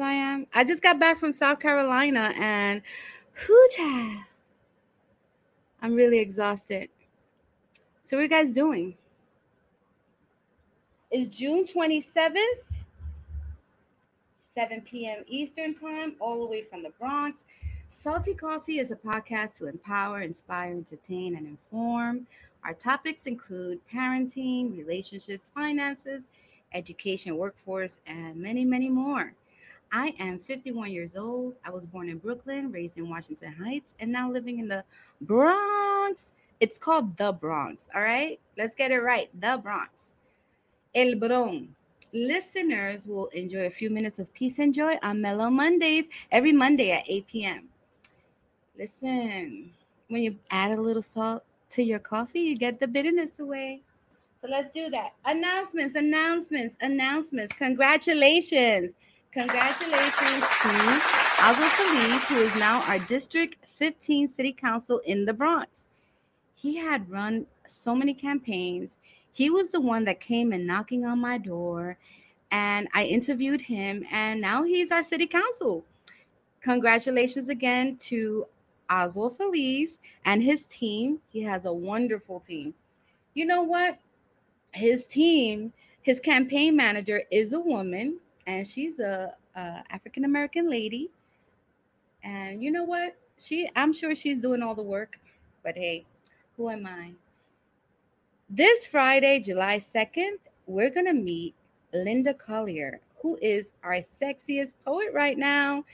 I am? I just got back from South Carolina and hoocha. I'm really exhausted. So, what are you guys doing? It's June 27th, 7 p.m. Eastern Time, all the way from the Bronx. Salty Coffee is a podcast to empower, inspire, entertain, and inform. Our topics include parenting, relationships, finances, education, workforce, and many, many more. I am 51 years old. I was born in Brooklyn, raised in Washington Heights, and now living in the Bronx. It's called the Bronx, all right? Let's get it right. The Bronx. El Bron. Listeners will enjoy a few minutes of peace and joy on Mellow Mondays every Monday at 8 p.m. Listen, when you add a little salt to your coffee, you get the bitterness away. So let's do that. Announcements, announcements, announcements. Congratulations. Congratulations to Oswald Feliz, who is now our District 15 City Council in the Bronx. He had run so many campaigns he was the one that came and knocking on my door and I interviewed him and now he's our city council. Congratulations again to Oswald Feliz and his team. He has a wonderful team. You know what? His team, his campaign manager is a woman and she's a, a African American lady. And you know what? She I'm sure she's doing all the work, but hey, who am I? This Friday, July 2nd, we're to meet Linda Collier, who is our sexiest poet right now.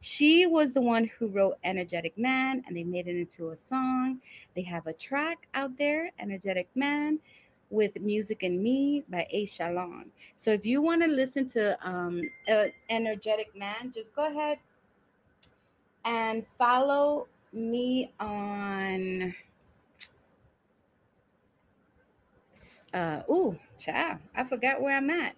She was the one who wrote Energetic Man, and they made it into a song. They have a track out there, Energetic Man, with Music and Me by A. Shalon. So if you want to listen to um, Energetic Man, just go ahead and follow me on Uh, ooh, child, I forgot where I'm at.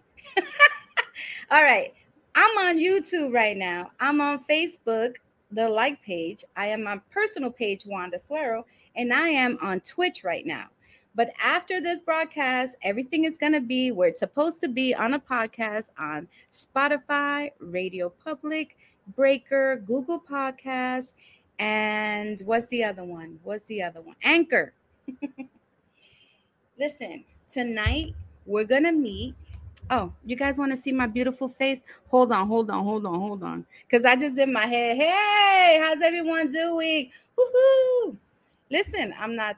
All right. I'm on YouTube right now. I'm on Facebook, the like page. I am on personal page, Wanda Suero, and I am on Twitch right now. But after this broadcast, everything is going to be where it's supposed to be on a podcast on Spotify, Radio Public, Breaker, Google Podcasts, and what's the other one? What's the other one? Anchor. Listen, tonight we're gonna meet. Oh, you guys want to see my beautiful face? Hold on, hold on, hold on, hold on. Because I just did my head. Hey, how's everyone doing? Woohoo! Listen, I'm not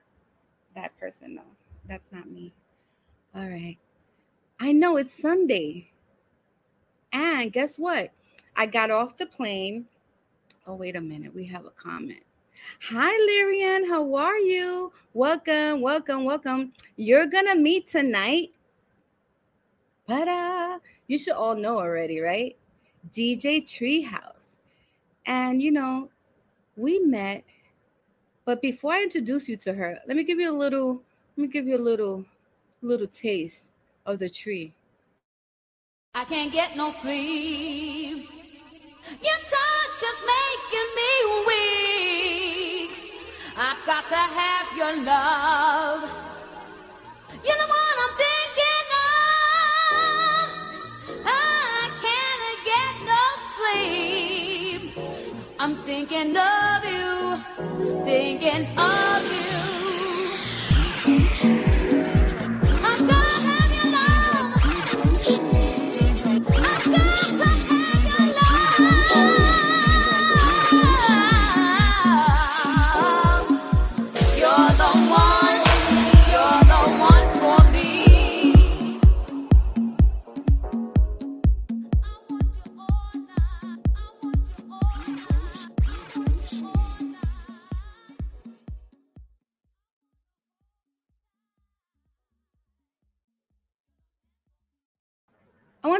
that person, though. That's not me. All right. I know it's Sunday. And guess what? I got off the plane. Oh, wait a minute. We have a comment. Hi, Lyrian. How are you? Welcome, welcome, welcome. You're going to meet tonight. But uh, you should all know already, right? DJ Treehouse. And, you know, we met. But before I introduce you to her, let me give you a little, let me give you a little, little taste of the tree. I can't get no sleep. Your touch is making me weak. I've got to have your love. You're the one I'm thinking of. I can't get no sleep. I'm thinking of you. Thinking of you.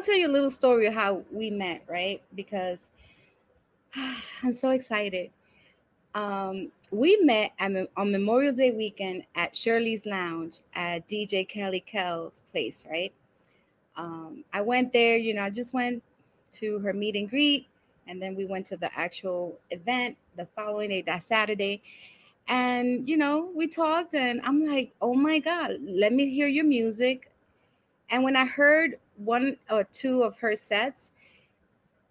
Tell you a little story of how we met, right? Because I'm so excited. Um, we met at, on Memorial Day weekend at Shirley's Lounge at DJ Kelly Kell's place, right? Um, I went there, you know, I just went to her meet and greet, and then we went to the actual event the following day, that Saturday. And, you know, we talked, and I'm like, oh my God, let me hear your music. And when I heard one or two of her sets,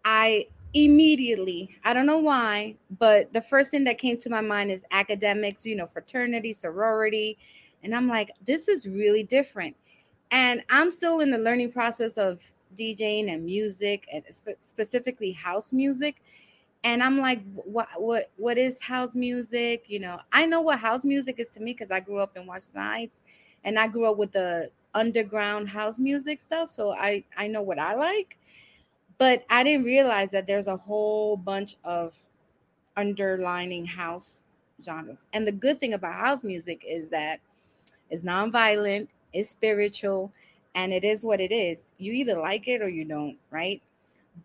I immediately, I don't know why, but the first thing that came to my mind is academics, you know, fraternity, sorority. And I'm like, this is really different. And I'm still in the learning process of DJing and music and spe- specifically house music. And I'm like, what what what is house music? You know, I know what house music is to me because I grew up in Washington Heights and I grew up with the underground house music stuff. So I I know what I like. But I didn't realize that there's a whole bunch of underlining house genres. And the good thing about house music is that it's nonviolent, it's spiritual, and it is what it is. You either like it or you don't, right?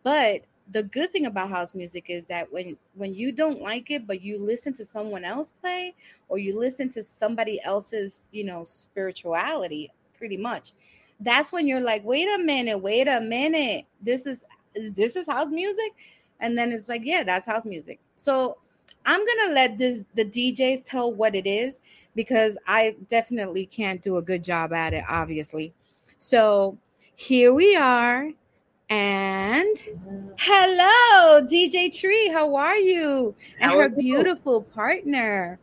But the good thing about house music is that when when you don't like it but you listen to someone else play or you listen to somebody else's, you know, spirituality pretty much. That's when you're like, "Wait a minute, wait a minute. This is this is house music?" And then it's like, "Yeah, that's house music." So, I'm going to let this the DJs tell what it is because I definitely can't do a good job at it obviously. So, here we are. And hello, DJ Tree. How are you? And How her you? beautiful partner.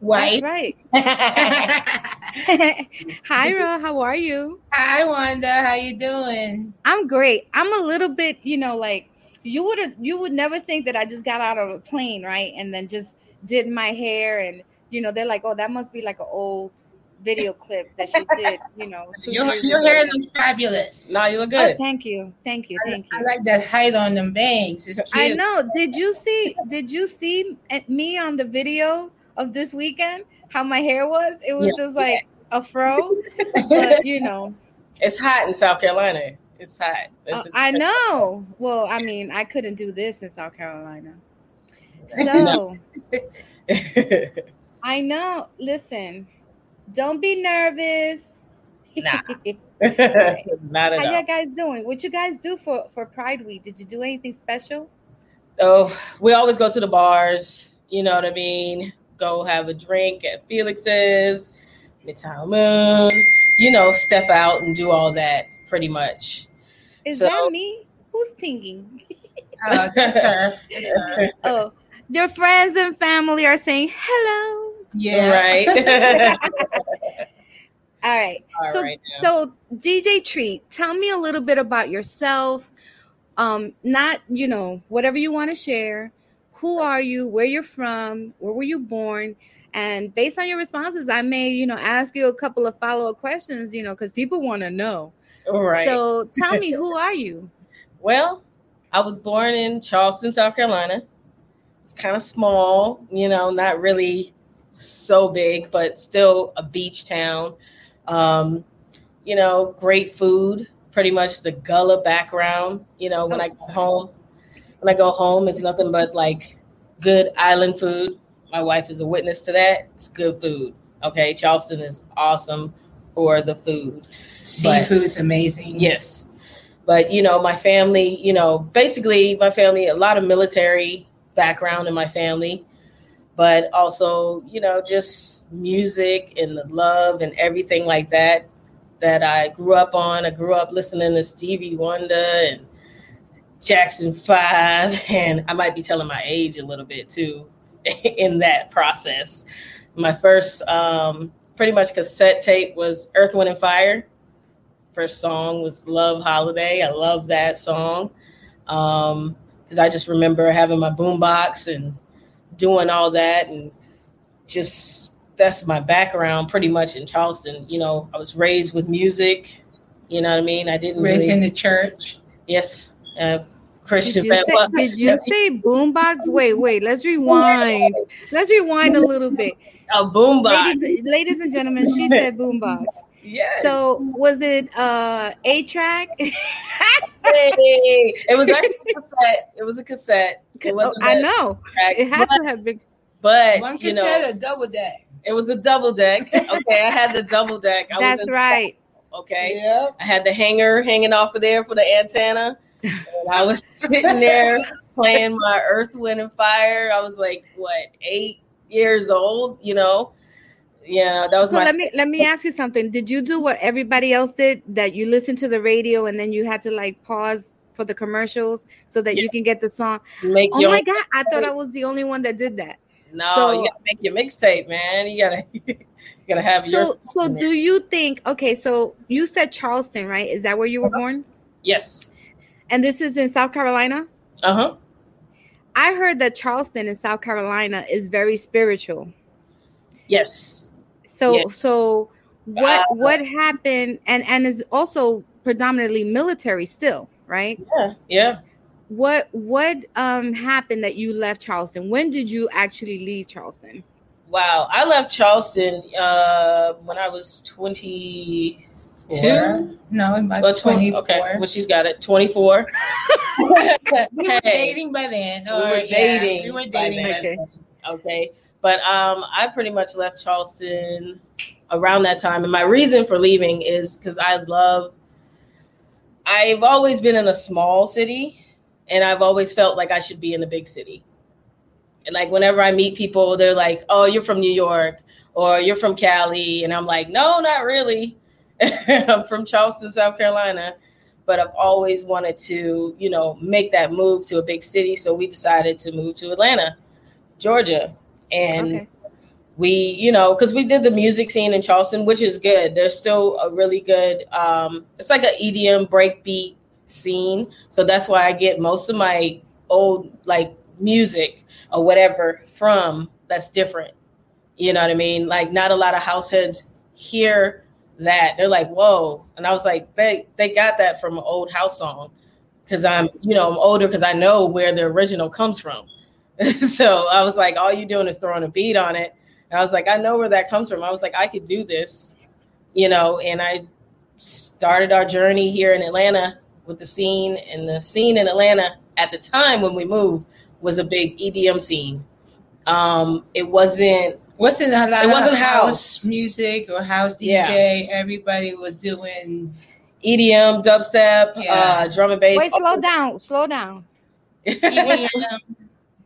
White. That's right. Hi, Hi, Ro. How are you? Hi, Wanda. How you doing? I'm great. I'm a little bit, you know, like you would you would never think that I just got out of a plane, right? And then just did my hair, and you know, they're like, oh, that must be like an old video clip that she did, you know. Your, your hair looks fabulous. No, you look Oh, good. thank you, thank you, thank I you. I like that height on them bangs. It's cute. I know. Did you see? Did you see me on the video of this weekend? How my hair was? It was Yeah. just like a fro, but you know, It's hot in South Carolina. It's hot. uh, It's- I know. Well, I mean, I couldn't do this in South Carolina. So I know. Listen, don't be nervous. Nah. How Not at y'all all. guys doing? What you guys do for for Pride Week? Did you do anything special? Oh, we always go to the bars. You know what I mean? Go have a drink at Felix's, Midtown Moon. You know, step out and do all that pretty much. Is So- that me? Who's tinging? Oh, that's her. That's her. Oh, your friends and family are saying hello. Yeah. Right. All right. All so right so DJ Tree, tell me a little bit about yourself. Um, not, you know, whatever you want to share. Who are you? Where you're from? Where were you born? And based on your responses, I may, you know, ask you a couple of follow-up questions, you know, because people want to know. right. So tell me, who are you? Well, I was born in Charleston, South Carolina. It's kind of small, you know, not really so big, but still a beach town. Um, you know, great food, pretty much the Gullah background. You know, when I go home, when I go home, it's nothing but like good island food. My wife is a witness to that. It's good food. Okay, Charleston is awesome for the food. Seafood's amazing. Yes. But you know, my family, you know, basically my family, a lot of military background in my family, but also, you know, just music and the love and everything like that that I grew up on. I grew up listening to Stevie Wonder and Jackson 5 and I might be telling my age a little bit too. in that process. My first um, pretty much cassette tape was Earth, Wind, and Fire. First song was Love Holiday. I love that song because I just remember having my boombox and doing all that and just that's my background pretty much in Charleston. You know, I was raised with music. You know what I mean? I didn't Raised really, in the church. yes, uh, Did Christian. you, say, did you say boombox? Wait, wait. Let's rewind. Let's rewind a little bit. a boombox. Ladies, ladies and gentlemen, she said boombox. Yes. So was it uh a track? Hey, it was actually a cassette. It was a cassette. It wasn't Oh, I a know track, it had but, to have been. but One you cassette know, or double deck. it was a double deck. Okay, I had the double deck. I That's in- right. Okay, Yep. I had the hanger hanging off of there for the antenna, and I was sitting there playing my Earth, Wind, and Fire. I was like, what, eight years old? You know, yeah, that was So my. let me let me ask you something. Did you do what everybody else did? That you listened to the radio and then you had to like pause for the commercials so that you can get the song. make Oh my god! I thought I was the only one that did that. no, so- you gotta make your mixtape, man. You gotta, you gotta have your. So so do you think? Okay, so you said Charleston, right? Is that where you were uh-huh. born? yes, And this is in South Carolina. uh huh. I heard that Charleston in South Carolina is very spiritual. Yes. So Yeah. so what Uh, what happened and and is also predominantly military still, right? Yeah. Yeah. What what um happened that you left Charleston? When did you actually leave Charleston? Wow. I left Charleston uh, when I was 22. Two? No, about Well, 20, 24. okay. Well, she's got it. 24. We were Hey, dating by then. We or, were yeah, dating we were dating then. Okay. But um, I pretty much left Charleston around that time. And my reason for leaving is because I love, I've always been in a small city and I've always felt like I should be in a big city. And like whenever I meet people, they're like, oh, you're from New York or you're from Cali. And I'm like, no, not really. I'm from Charleston, South Carolina. But I've always wanted to, you know, make that move to a big city. So we decided to move to Atlanta, Georgia. And Okay. we, you know, because we did the music scene in Charleston, which is good. There's still a really good, um, it's like an EDM breakbeat scene. So that's why I get most of my old like music or whatever from that's different. You know what I mean? Like not a lot of house heads hear that. They're like, whoa. And I was like, they they got that from an old house song. Cause I'm, you know, I'm older because I know where the original comes from. so I was like, all you doing is throwing a beat on it. And I was like, I know where that comes from. I was like, I could do this, you know, and I started our journey here in Atlanta with the scene and the scene in Atlanta at the time when we moved was a big EDM scene. Um, it wasn't Wasn't a lot It wasn't house. house music or house DJ. Yeah. Everybody was doing EDM, dubstep, Yeah. uh, drum and bass. Wait, slow down, slow down. EDM,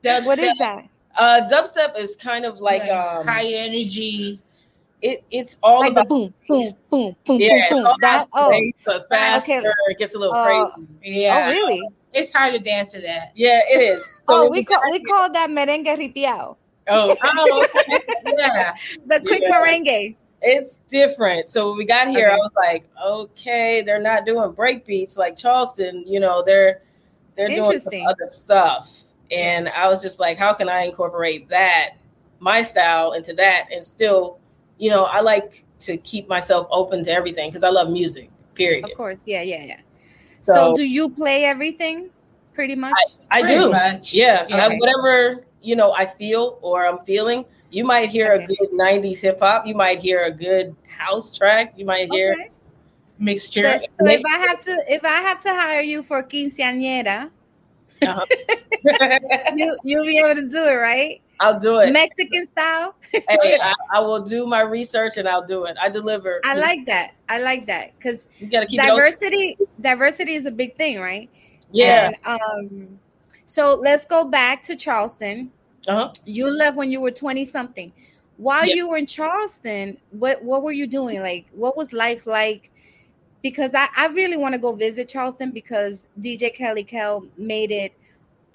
dubstep, What is that? Uh, dubstep is kind of like, like um, high energy. it, it's all Like the about boom, boom, boom, boom, yeah, boom, it's boom. That about oh, space, but faster. Okay. It gets a little Uh, crazy. Yeah, oh really? it's hard to dance to that. Yeah, it is. So Oh, we we call we call that merengue ripiao. Oh, Oh, okay. yeah. The quick Yeah. merengue. it's different. So when we got here, I was like, okay, they're not doing break beats like Charleston. You know, they're they're doing some other stuff. And Yes. I was just like, how can I incorporate that, my style, into that, and still, you know, I like to keep myself open to everything because I love music. Period. Of course, yeah, yeah, yeah. So, So, do you play everything pretty much? I Pretty do. much. Yeah, Yeah. I- whatever you know, I feel or I'm feeling. You might hear Okay. a good '90s hip hop. You might hear a good house track. You might hear. Okay. Mixture. So, so Maybe- if I have to if I have to hire you for quinceañera, Uh-huh. you you'll be able to do it, right? I'll do it. Mexican style. Hey, I, I will do my research and I'll do it. I deliver. I like that. I like that because You gotta keep it open. diversity diversity is a big thing, right? Yeah. And, um. So let's go back to Charleston. Uh-huh. You left when you were twenty something. While Yeah. you were in Charleston, what what were you doing? Like, what was life like? Because I, I really want to go visit Charleston because DJ Kelly Kell made it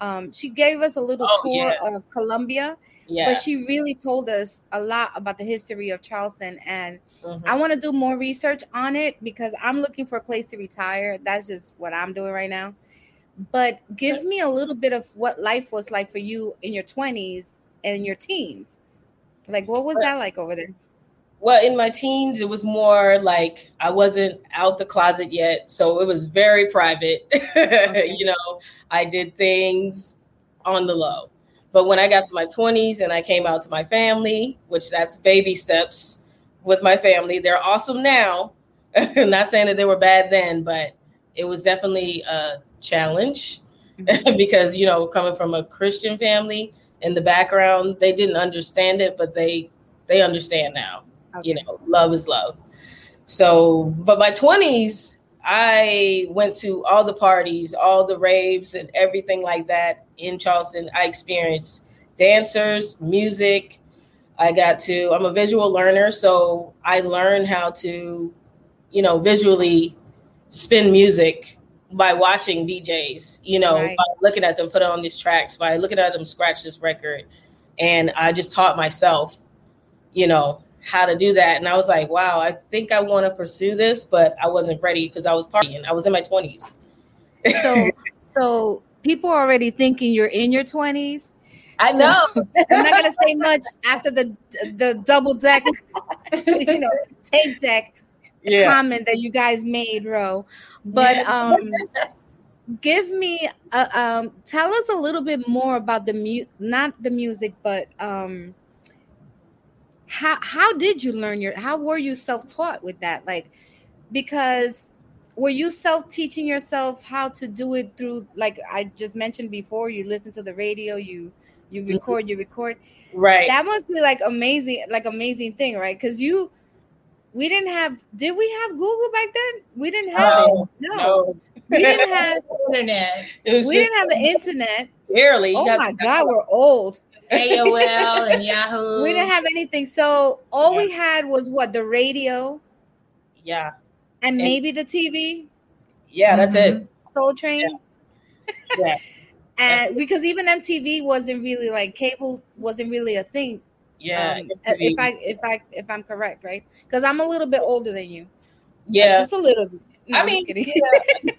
Um, she gave us a little Oh, tour yeah. of Columbia, Yeah. but she really told us a lot about the history of Charleston. And Mhm. I want to do more research on it because I'm looking for a place to retire. That's just what I'm doing right now. But give me a little bit of what life was like for you in your 20s and your teens. Like, what was that like over there? Well, in my teens, it was more like I wasn't out the closet yet, so it was very private. you know, I did things on the low. But when I got to my 20s and I came out to my family, which that's baby steps with my family, they're awesome now. Not saying that they were bad then, but it was definitely a challenge. Mm-hmm. Because, you know, coming from a Christian family in the background, they didn't understand it, but they they understand now you know love is love. So but my 20s i went to all the parties all the raves and everything like that in charleston. I experienced dancers music. I got to i'm a visual learner so i learned how to you know visually spin music by watching djs you know Right. by looking at them put on these tracks by looking at them scratch this record. And i just taught myself you know how to do that. And i was like wow i think i want to pursue this but i wasn't ready because i was partying. I was in my 20s So, so people are already thinking you're in your 20s. i So- know. I'm not gonna say much after the the double deck, you know, tape deck yeah comment that you guys made, Ro. But um, give me, uh, um, tell us a little bit more about the mu, not the music, but um, how how did you learn your? How were you self taught with that? Like, because were you self teaching yourself how to do it through? Like I just mentioned before, you listen to the radio, you you record, you record right that must be like amazing like amazing thing right because you we didn't have did we have google back then? We didn't have no, it. No, no. we didn't have Internet, it was we just didn't have the internet. Barely. You oh got- my god we're old. AOL, and Yahoo. we didn't have anything. So all we had was what the radio? Yeah. And And- maybe the tv yeah that's it. Mm-hmm. Soul train? Yeah. And because even mtv wasn't really like cable wasn't really a thing yeah um, if i if i if i'm correct right because i'm a little bit older than you yeah just a little bit no, I I'm just mean, kidding.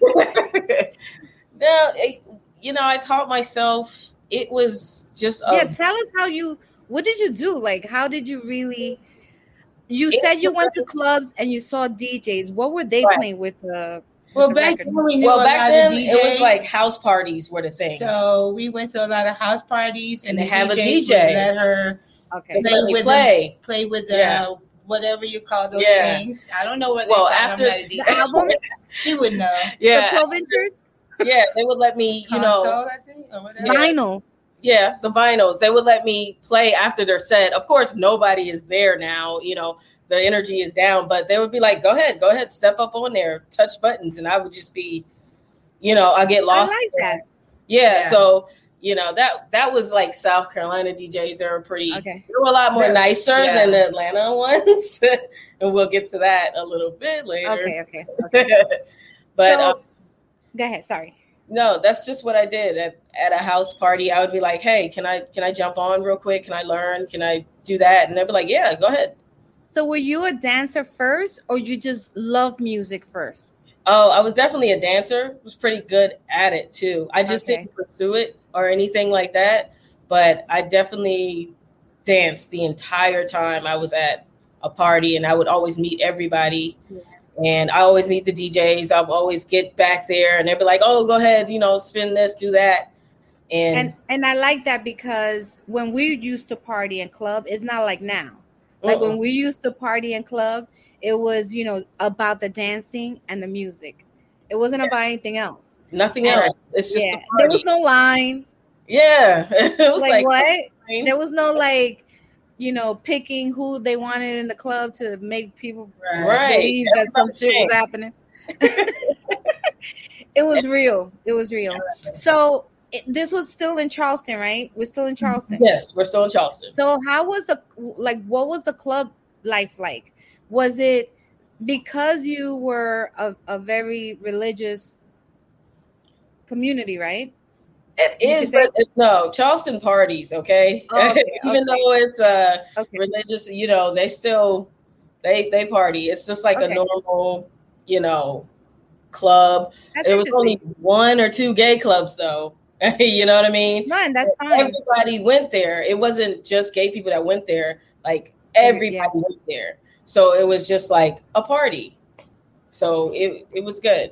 no, it- you know, I taught myself. It was just a, yeah tell us how you what did you do like how did you really you It said you went to clubs and you saw djs what were they Right. playing with the Well, the back record? then we knew well a back lot then of DJs. it was like house parties were the thing. So we went to a lot of house parties, and, And the they have a DJ. let her okay They let with play. play with the Yeah. whatever you call those Yeah. things. I don't know what Well, they call after- them. the album, she would know. yeah. Yeah, the 12 inches yeah, they would let me, you know, Console, I think, or vinyl yeah, the vinyls. They would let me play after their set. Of course, nobody is there now. You know, the energy is down, but they would be like, "Go ahead, go ahead, step up on there, touch buttons," and I would just be, you know, I get lost. i lost. like that Yeah, Yeah. so you know that that was like South Carolina DJs. are pretty. okay They were a lot more Yeah. nicer Yeah. than the Atlanta ones, and we'll get to that a little bit later. okay okay okay but so um, go ahead sorry no, that's just what I did at, at a house party. I would be like, "Hey, can I can I jump on real quick? Can I learn? Can I do that?" And they'd be like, "Yeah, go ahead." so were you a dancer first or you just love music first Oh, I was definitely a dancer. Was pretty good at it too. I just Okay. didn't pursue it or anything like that. But I definitely danced the entire time I was at a party, and I would always meet everybody. Yeah. And I always meet the DJs. I'll always get back there, and they'd be like, "Oh, go ahead, you know, spin this, do that." And, and and i like that because when we used to party in club it's not like now Like Mm-mm. when we used to party in club, it was, you know, about the dancing and the music. It wasn't about anything else. Nothing else. It's just yeah. the There was no line. yeah, it was Like, like, what? There was no like, you know, picking who they wanted in the club to make people Right. believe that some shit was happening. it was real. It was real. So it, this was still in Charleston, right? We're still in Charleston. Yes, we're still in Charleston. So how was the like what was the club life like? Was it because you were a, a very religious community, right? It is, You is, could say- but it- no, Charleston parties, okay? Oh, okay, Even okay. though it's uh Okay. religious, you know, they still they they party. It's just like a normal, you know, club. That's There was only one or two gay clubs though. you know what I mean? No, and that's fine. Everybody went there. It wasn't just gay people that went there. Like everybody Yeah. went there. So it was just like a party. So it it was good.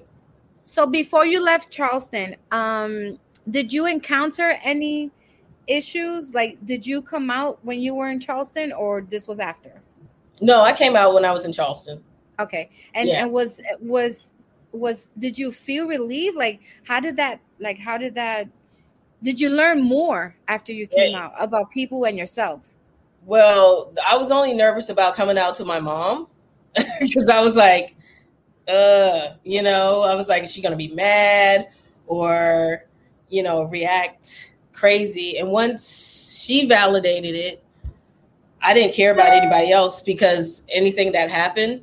So before you left Charleston, um, did you encounter any issues? Like, did you come out when you were in Charleston, or this was after? No, I came out when I was in Charleston. Okay, and Yeah. and was was was did you feel relieved? Like, how did that? Like, how did that? Did you learn more after you came out about people and yourself? Well, I was only nervous about coming out to my mom because I was like, uh, you know, I was like, is she gonna be mad or, you know, react crazy? And once she validated it, I didn't care about anybody else because anything that happened,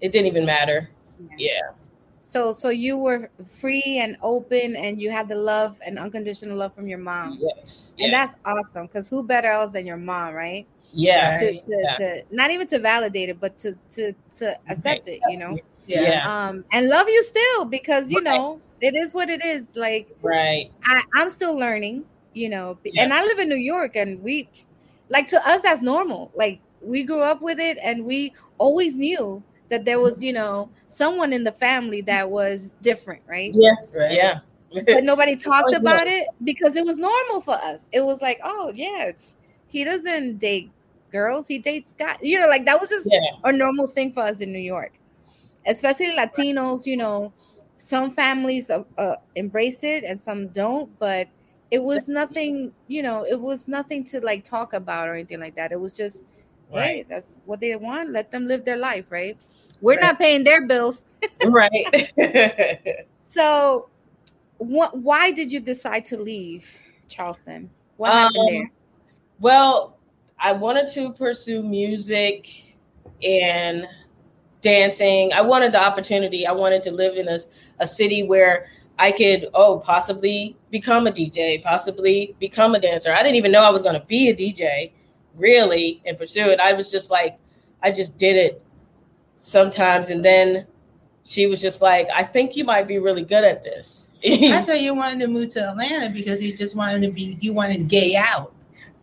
it didn't even matter. Yeah. So so you were free and open, and you had the love and unconditional love from your mom. Yes. And yes. that's awesome because who better else than your mom, right? yeah. To, to, Yeah. to not even to validate it, but to to to accept it, you know. Yeah. Yeah. Um, and love you still because you Right. know it is what it is. Like Right. I, I'm still learning, you know, Yeah. and I live in New York, and we like to us that's normal. Like we grew up with it, and we always knew that there was, you know, someone in the family that was different, right? Yeah. Right. Yeah. but nobody talked about it because it was normal for us. It was like, oh yeah, he doesn't date girls, he dates guys. You know, like that was just Yeah. a normal thing for us in New York, especially Latinos. You know, some families uh, uh, embrace it and some don't, but it was nothing. You know, it was nothing to like talk about or anything like that. It was just, hey, Right. that's what they want. Let them live their life, right? We're Right. not paying their bills. right. So, what? Why did you decide to leave Charleston? What happened Um, there? Well, I wanted to pursue music and dancing. I wanted the opportunity. I wanted to live in a, a city where I could, oh, possibly become a DJ, possibly become a dancer. I didn't even know I was going to be a DJ, really, and pursue it. I was just like, I just did it sometimes. And then she was just like, I think you might be really good at this. I thought you wanted to move to Atlanta because you just wanted to be you wanted gay out.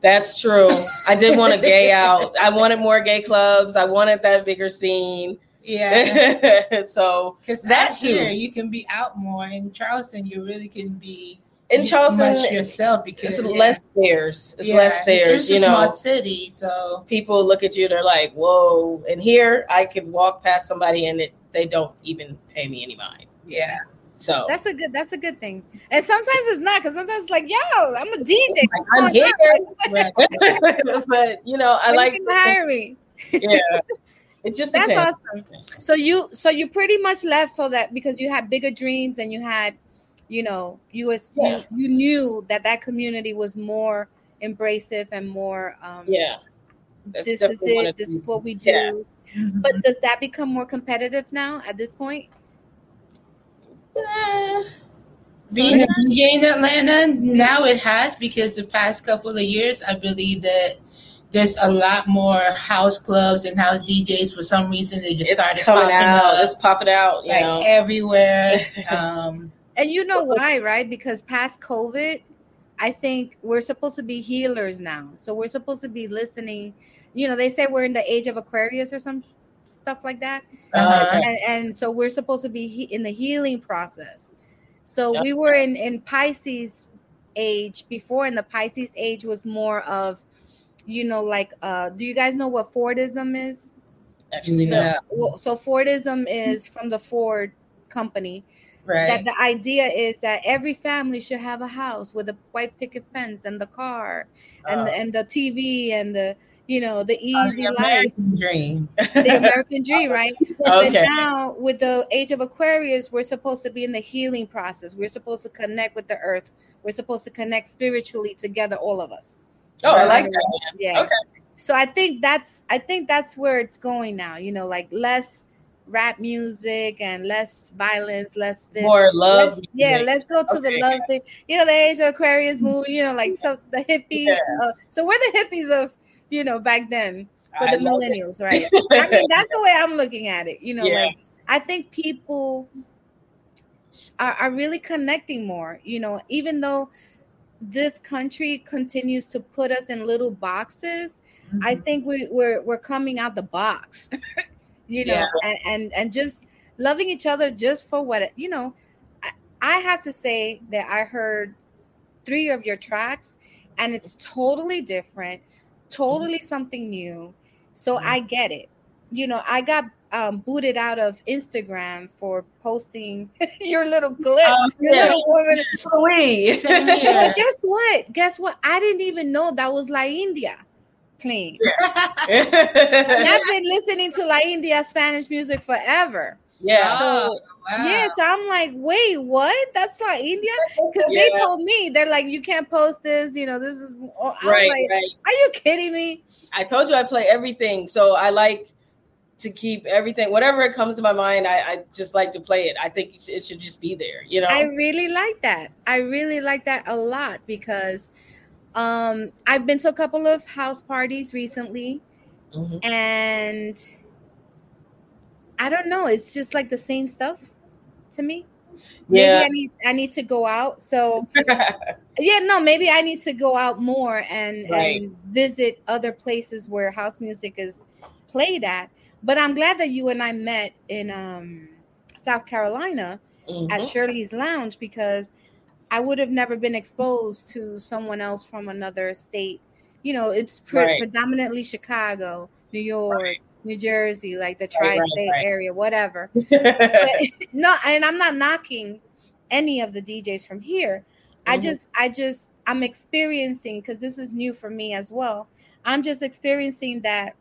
That's true. I did want to gay out. I wanted more gay clubs. I wanted that bigger scene. Yeah. so Because That out here too. you can be out more. In Charleston, you really can be in Charleston, yourself because it's less stares. It's yeah, less stares. It's You a small city, so people look at you. They're like, "Whoa!" And here, I could walk past somebody and it, they don't even pay me any mind. yeah. So That's a good. That's a good thing. And sometimes it's not because sometimes it's like, yo, I'm a DJ. like, I'm here, but you know, I When like. you can hire me. Yeah, it just That's depends. awesome. So you, so you pretty much left so that because you had bigger dreams and you had, you know, you was Yeah. you, you knew that that community was more embracive and more. um Yeah, That's This is it. This the- is what we do. Yeah. Mhm. But does that become more competitive now at this point? Eh, Being a DJ in Atlanta now it has because the past couple of years I believe that there's a lot more house clubs and house DJs for some reason they just it's started coming popping out. up It's popping out. You like know. everywhere. um, And you know why, right? Because past COVID, I think we're supposed to be healers now. So we're supposed to be listening. You know, they say we're in the age of Aquarius or some stuff like that. uh, Okay. And, and so we're supposed to be he- in the healing process. So Yep. we were in, in Pisces age before, and the Pisces age was more of, you know, like, uh, do you guys know what Fordism is? Actually, no. Well, so Fordism is from the Ford company right. that the idea is that every family should have a house with a white picket fence and the car and Uh, the, and the TV and the you know the Uh, easy the life, dream. the American dream, right? But okay. now with the age of Aquarius, we're supposed to be in the healing process. We're supposed to connect with the earth. We're supposed to connect spiritually together, all of us. Oh, I like that. Yeah. Okay. So I think that's I think that's where it's going now. You know, like less rap music and less violence, less this. More love. Let's- yeah, let's go to Okay. the love thing. You know, the age of Aquarius movie. You know, like so the hippies. Yeah. Uh, so we're the hippies of you know back then for I the love it. millennials, right? I mean, that's the way I'm looking at it. You know, Yeah. like I think people are, are really connecting more. You know, even though this country continues to put us in little boxes, I mm-hmm. think we, we're we're coming out the box. you know, Yeah. and, and and just loving each other just for what you know. I, I have to say that I heard three of your tracks, and it's totally different, mm-hmm. totally something new. So I get it. You know, I got um, booted out of Instagram for posting your little clip. Um, your yeah. little woman. We. Same But guess what? Guess what? I didn't even know that was La India playing. And I've been listening to La India Spanish music forever. yeah. Oh, wow. Yeah, so I'm like, wait, what? That's La India? Because they told me they're like, you can't post this. You know, this is. I was Right, like, right. are you kidding me? I told you I play everything, so I like to keep everything, whatever it comes to my mind. I, I just like to play it. I think it should, just be there, you know. I really like that. I really like that a lot because um I've been to a couple of house parties recently Mhm. and I don't know, it's just like the same stuff to me. Maybe I need I need to go out. So yeah, no, maybe I need to go out more and, Right. and visit other places where house music is played at. But I'm glad that you and I met in um South Carolina Mhm. at Shirley's Lounge because I would have never been exposed to someone else from another state. You know, it's pre- Right. predominantly Chicago, New York, Right. New Jersey, like the right, tri-state right. area, whatever. But no, and I'm not knocking any of the DJs from here. I Mhm. just, I just, I'm experiencing because this is new for me as well. I'm just experiencing that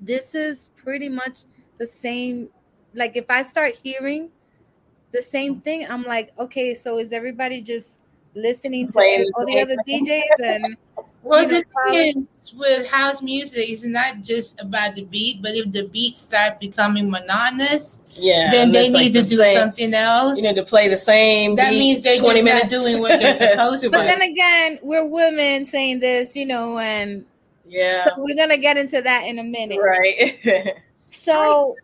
this is pretty much the same. Like if I start hearing the same mm-hmm. thing, I'm like, okay, so is everybody just listening to Playing the all the same other DJs and Well, the thing is with house music, it's not just about the beat, but if the beats start becoming monotonous, yeah. then they it's like need to the do same- something else. You need to play the same. That beat means they're 20 just not minutes. doing what they're supposed to. much. but then again, we're women saying this, you know, and Yeah. so we're gonna get into that in a minute. Right. So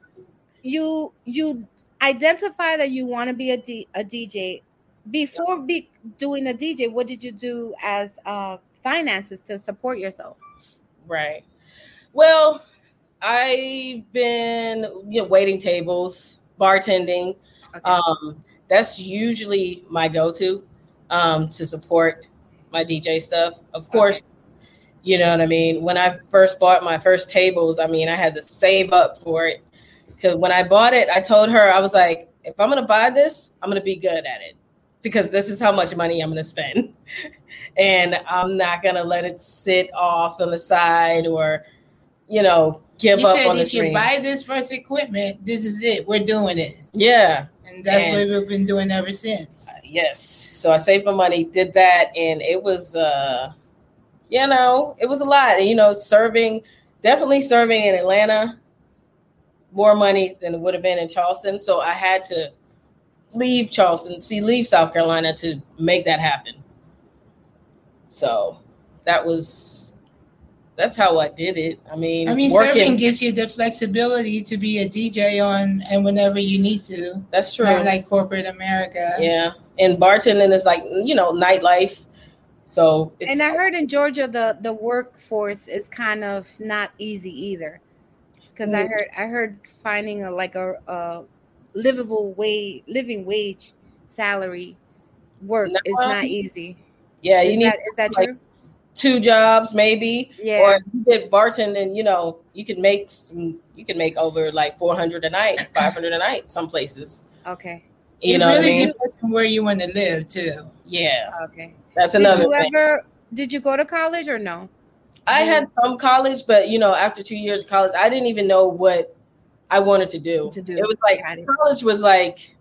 you you identify that you want to be a, D, a DJ. Before be doing a DJ, what did you do as uh, finances to support yourself? Right. Well, I've been you know waiting tables, bartending. Um, that's usually my go-to um, to support my DJ stuff. Of course, you know what I mean. When I first bought my first tables, I mean I had to save up for it because when I bought it, I told her I was like, if I'm gonna buy this, I'm gonna be good at it because this is how much money I'm gonna spend. and I'm not gonna let it sit off on the side or, you know, give you up said on the if you buy this first equipment, this is it. We're doing it. yeah, And that's And- what we've been doing ever since. yes. So I saved my money, did that, and it was, uh, you know, it was a lot. You know, serving, definitely serving in Atlanta, more money than it would have been in Charleston. So I had to leave Charleston, see, leave South Carolina to make that happen. So that was, that's how I did it. I mean, I mean, working, serving gives you the flexibility to be a DJ on and whenever you need to. that's true. Like corporate America. Yeah, and bartending is like you know nightlife, so it's and I heard in Georgia the the workforce is kind of not easy either, because I Mm. heard I heard finding a like a, a livable wage living wage salary work No. is not easy. yeah is you need that, is that like, true? two jobs maybe, Yeah. or if you did bartending. You know, you can make some, you can make over like four hundred a night, five hundred a night, some places. Okay. You it know what I really mean? depends on where you want to live too. Yeah, Okay. That's Did another you thing. ever did you go to college or no? I had some college, but you know, after two years of college, I didn't even know what I wanted to do. To do. It was like it. college was like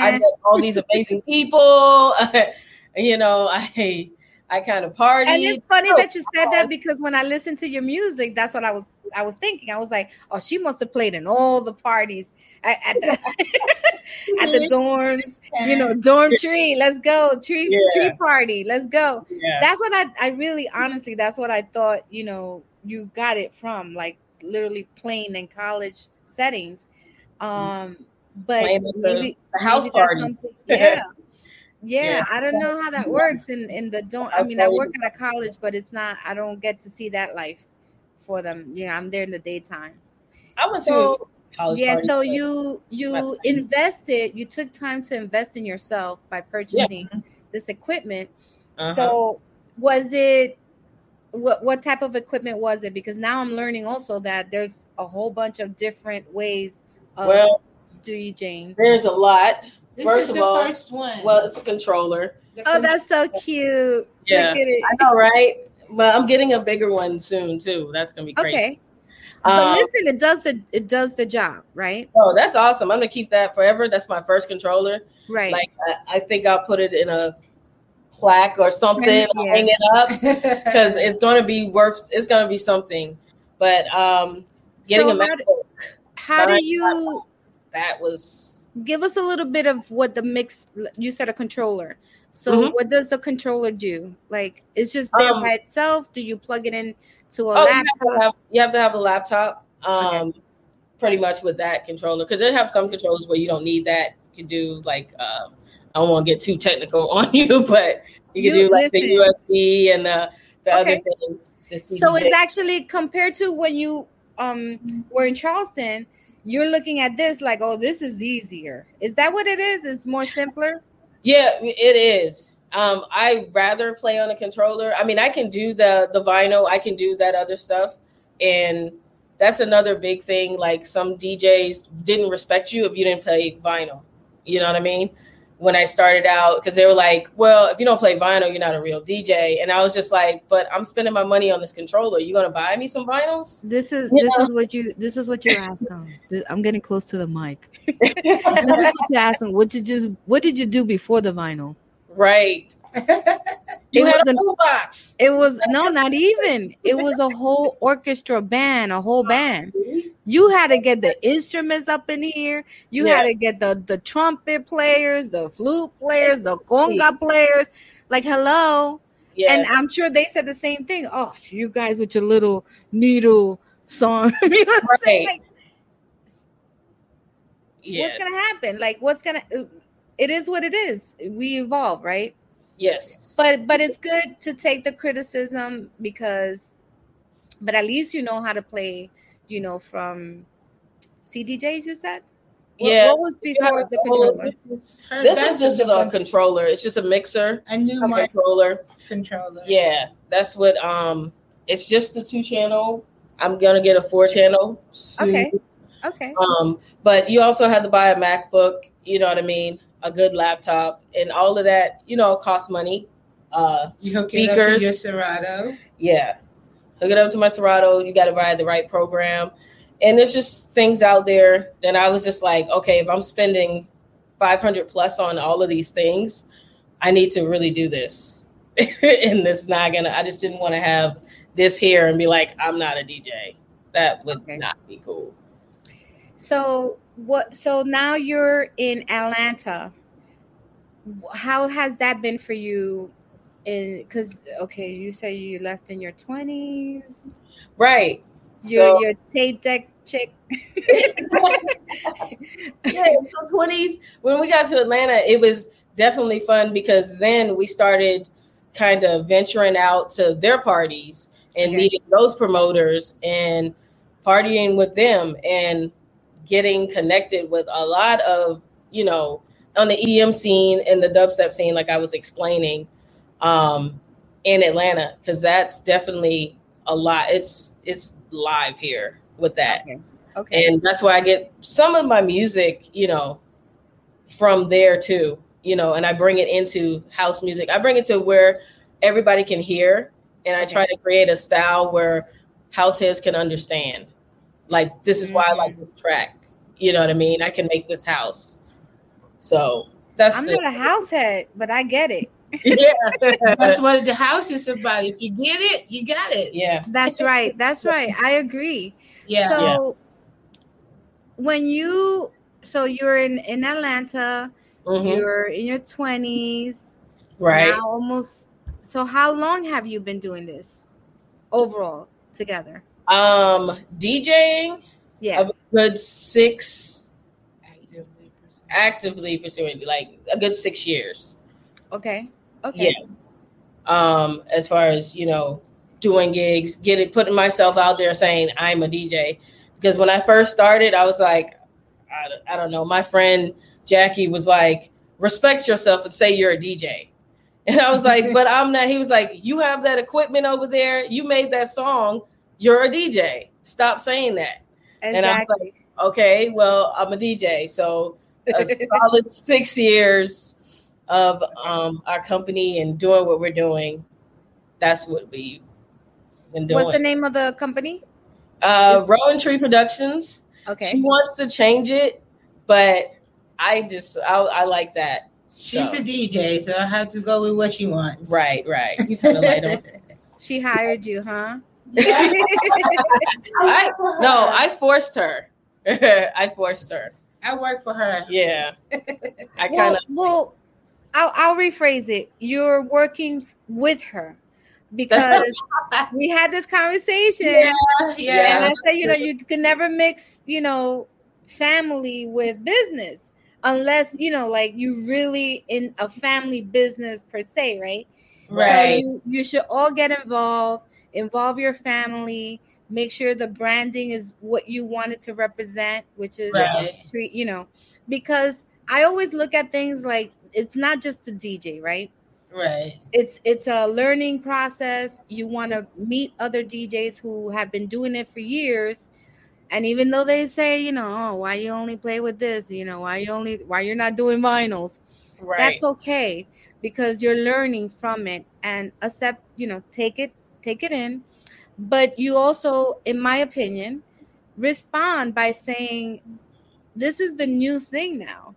I Eh, met all these amazing people. you know, I I kind of party. And it's funny Oh, that you said that because when I listened to your music, that's what I was I was thinking. I was like, oh, she must have played in all the parties at, at the at the dorms, you know, dorm tree. Let's go. Tree Yeah. tree party. Let's go. Yeah. That's what I I really honestly that's what I thought, you know, you got it from like literally playing in college settings. Um but at the- maybe, the house maybe parties. Yeah. Yeah, Yeah. I don't know how that works in in the don't. I mean, I work at a college, but it's not. I don't get to see that life for them. Yeah, I'm there in the daytime. I went to So a college yeah, party, so you you But- invested. You took time to invest in yourself by purchasing this equipment. Uh-huh. So was it what what type of equipment was it? Because now I'm learning also that there's a whole bunch of different ways of well, Jane? there's a lot. This First is of the all, first one. Well, it's a controller. The Oh, con- that's so cute. Yeah. Look at it. I know, right? But I'm getting a bigger one soon too. That's gonna be great. Okay. But Um, listen, it does the it does the job, right? oh, that's awesome. I'm gonna keep that forever. That's my first controller. Right. Like I, I think I'll put it in a plaque or something, Yeah. hang it up because it's gonna be worth. It's gonna be something. But um, getting So a how MacBook do- how do you that was give us a little bit of what the mix you said a controller. So Mhm. what does the controller do? Like it's just there Um, by itself? Do you plug it in to a oh, you have, laptop? to have, you have to have a laptop. Okay. Um, pretty much with that controller because they have some controllers where you don't need that. You can do like um, I don't want to get too technical on you, but you can You- do like the. USB and the, the Okay. other things. so it's actually compared to when you um were in Charleston, you're looking at this like, oh, this is easier. Is that what it is? It's more simpler? Yeah, it is. Um, I rather play on a controller. I mean, I can do the the vinyl, I can do that other stuff, and that's another big thing. Like some DJs didn't respect you if you didn't play vinyl. You know what I mean? When I started out, because they were like, "Well, if you don't play vinyl, you're not a real DJ," and I was just like, "But I'm spending my money on this controller. You gonna buy me some vinyls?" This is You this know? is what you this is what you're asking. I'm getting close to the mic. this is what you ask them. What did you what did you do before the vinyl? right. You It was a It was no, not even. It was a whole orchestra band, a whole band. You had to get the instruments up in here. You had to get the the trumpet players, the flute players, the conga players. Like hello, Yeah. and I'm sure they said the same thing. Oh, you guys with your little needle song. you know what? Right. Like, yes. what's gonna happen? Like, what's gonna? It is what it is. We evolve, right? Yes. but but it's good to take the criticism because but at least you know how to play you know from cdjs you said What- Yeah. what was before the whole- controller This is This is just a a controller. It's just a mixer, a new a controller. controller. Yeah, that's what. Um, it's just the two channel. I'm gonna get a four channel. Soon. okay okay Um, but you also have to buy a MacBook. You know what I mean? A good laptop and all of that. You know, costs money. Uh, You hook it up to speakers. your Serato. yeah, hook it up to my Serato. You got to buy the right program. And there's just things out there that I was just like, okay, if I'm spending 500 plus on all of these things, I need to really do this. and this not gonna. I just didn't want to have this here and be like, I'm not a DJ. That would Okay. not be cool. so what so now you're in atlanta how has that been for you in because okay you say you left in your 20s Right. you're So your tape deck chick yeah, so twenties. When we got to Atlanta, it was definitely fun because then we started kind of venturing out to their parties and Okay. meeting those promoters and partying with them and getting connected with a lot of you know on the EDM scene and the dubstep scene, like I was explaining, um, in Atlanta, because that's definitely a lot. It's it's live here with that okay okay and that's why I get some of my music, you know, from there too, you know, and I bring it into house music. I bring it to where everybody can hear, and I Okay. try to create a style where house heads can understand. Like this is why I like this track. You know what I mean? I can make this house. So that's I'm the, not a house head, but I get it. yeah. That's what the house is about. If you get it, you got it. yeah. That's right. That's right. I agree. Yeah. So when you so you're in in Atlanta, Mhm. you're in your 20s, Right. now almost so how long have you been doing this overall together? Um, DJing Yeah. a good six Actively pursue. actively pursuing like a good six years. Okay. Okay. Yeah. Um, as far as you know, doing gigs, getting putting myself out there, saying I'm a DJ. Because when I first started, I was like, I, I don't know. My friend Jackie was like, respect yourself and say you're a DJ. And I was like, but I'm not. He was like, you have that equipment over there. You made that song. You're a DJ. Stop saying that. And I was Exactly. Okay, well, I'm a DJ. So a solid six years of um, our company and doing what we're doing. That's what we've been doing. What's the name of the company? Uh, Rowan Tree Productions. Okay. She wants to change it, but I just I, I like that. She's So, the DJ, so I have to go with what she wants. right, right. You turn the light on. She hired you, huh? I no, I forced her. I forced her. I work for her. Yeah. I well, kind of well, I'll, I'll rephrase it. You're working with her because we had this conversation, Yeah, and yeah. I said, you know, you can never mix, you know, family with business unless you know, like you really in a family business per se, right? Right. So Right. you, you should all get involved, involve your family, make sure the branding is what you want it to represent, which is Right. treat, you know, because I always look at things like it's not just a DJ, right? Right. It's it's a learning process. You want to meet other DJs who have been doing it for years. And even though they say, you know, oh, why you only play with this, you know, why you only why you're not doing vinyls, right. that's okay because you're learning from it and accept you know take it take it in but you also in my opinion respond by saying this is the new thing now.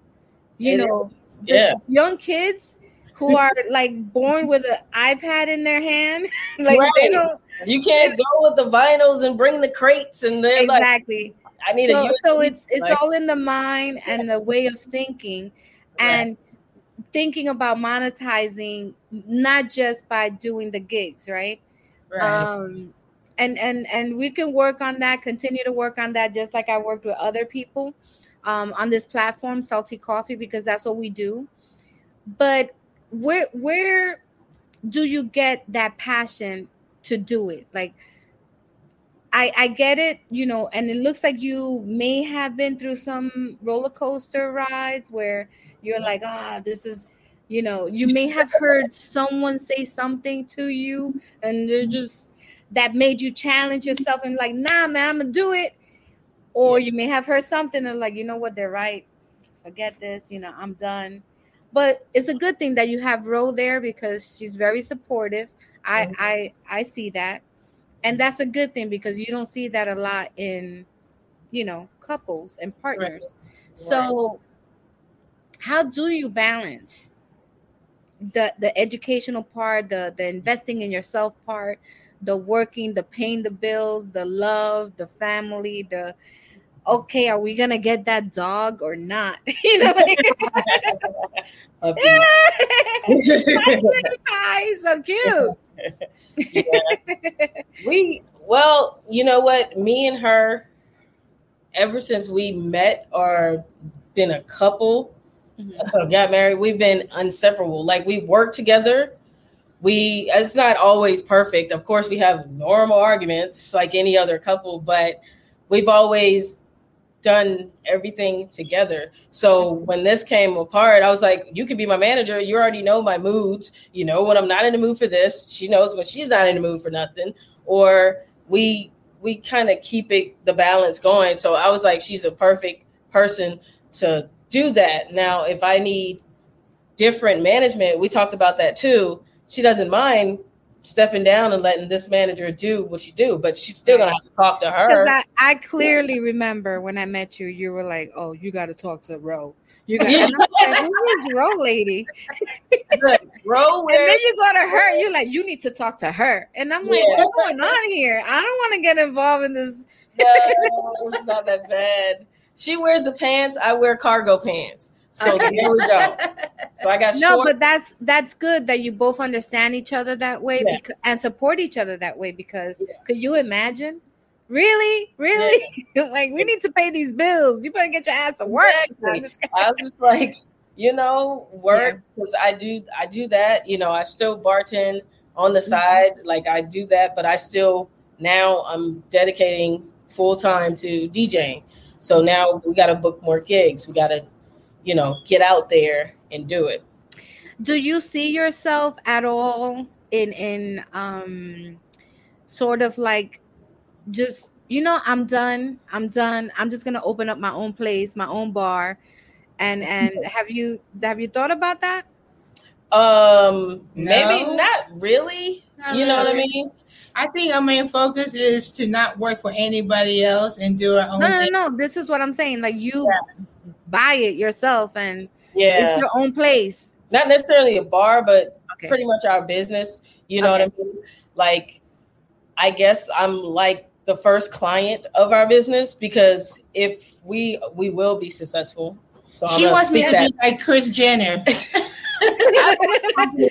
You It know the yeah. young kids who are like born with an ipad in their hand like they don't You can't go with the vinyls and bring the crates and they're like, exactly. I need so, a so USB, it's it's like- all in the mind and the way of thinking and thinking about monetizing not just by doing the gigs right, Um and and and we can work on that continue to work on that just like i worked with other people um on this platform salty coffee because that's what we do. But where where do you get that passion to do it? Like I, I get it, you know, and it looks like you may have been through some roller coaster rides where you're like, ah, this is, you know, you may have heard someone say something to you and they're just that made you challenge yourself and like, nah, man, I'm gonna do it. Or you may have heard something and like, you know what, they're right. Forget this, you know, I'm done. But it's a good thing that you have Ro there because she's very supportive. I Mhm. I I see that and that's a good thing because you don't see that a lot in you know couples and partners so how do you balance the the educational part the the investing in yourself part the working the paying the bills the love the family the okay are we gonna get that dog or not? You know. Hi, so cute. We well, you know what? Me and her, ever since we met or been a couple, Mhm. got married, we've been inseparable. Like we work together. We it's not always perfect. Of course, we have normal arguments like any other couple, but we've always done everything together. So when this came apart, I was like, you could be my manager. You already know my moods. You know when I'm not in the mood for this. She knows when she's not in the mood for nothing. Or we we kind of keep it the balance going. So I was like, she's a perfect person to do that. Now, if I need different management, we talked about that too. She doesn't mind stepping down and letting this manager do what you do, but she's still gonna have to talk to her. I, I clearly remember when I met you, you were like, "Oh, you got to talk to Ro." You got. Like, Who is Ro, lady? Bro, And then you go to her. You're like, you need to talk to her. And I'm like, Yeah. what's going on here? I don't want to get involved in this. no, it's not that bad. She wears the pants, I wear cargo pants. So there we go. So I got No, short. but that's that's good that you both understand each other that way Yeah. becau- and support each other that way. Because Yeah. could you imagine? Really, really? like we need to pay these bills. You better get your ass to work. Exactly. I was just like, you know, work because I do I do that. You know, I still bartend on the Mhm. side, like I do that, but I still now I'm dedicating full time to DJing. So now we got to book more gigs. We got to, you know, get out there and do it. do you see yourself at all in in um sort of like just you know i'm done i'm done i'm just gonna open up my own place my own bar and and have you have you thought about that Um, maybe not really. Not you know what I mean? I think our main focus is to not work for anybody else and do our own no no thing. no this is what i'm saying like you buy it yourself and Yeah, it's your own place not necessarily a bar, but okay pretty much our business. You know Okay. what I mean? Like, I guess I'm like the first client of our business because if we we will be successful. So She wants me to that. be like Kris Jenner. She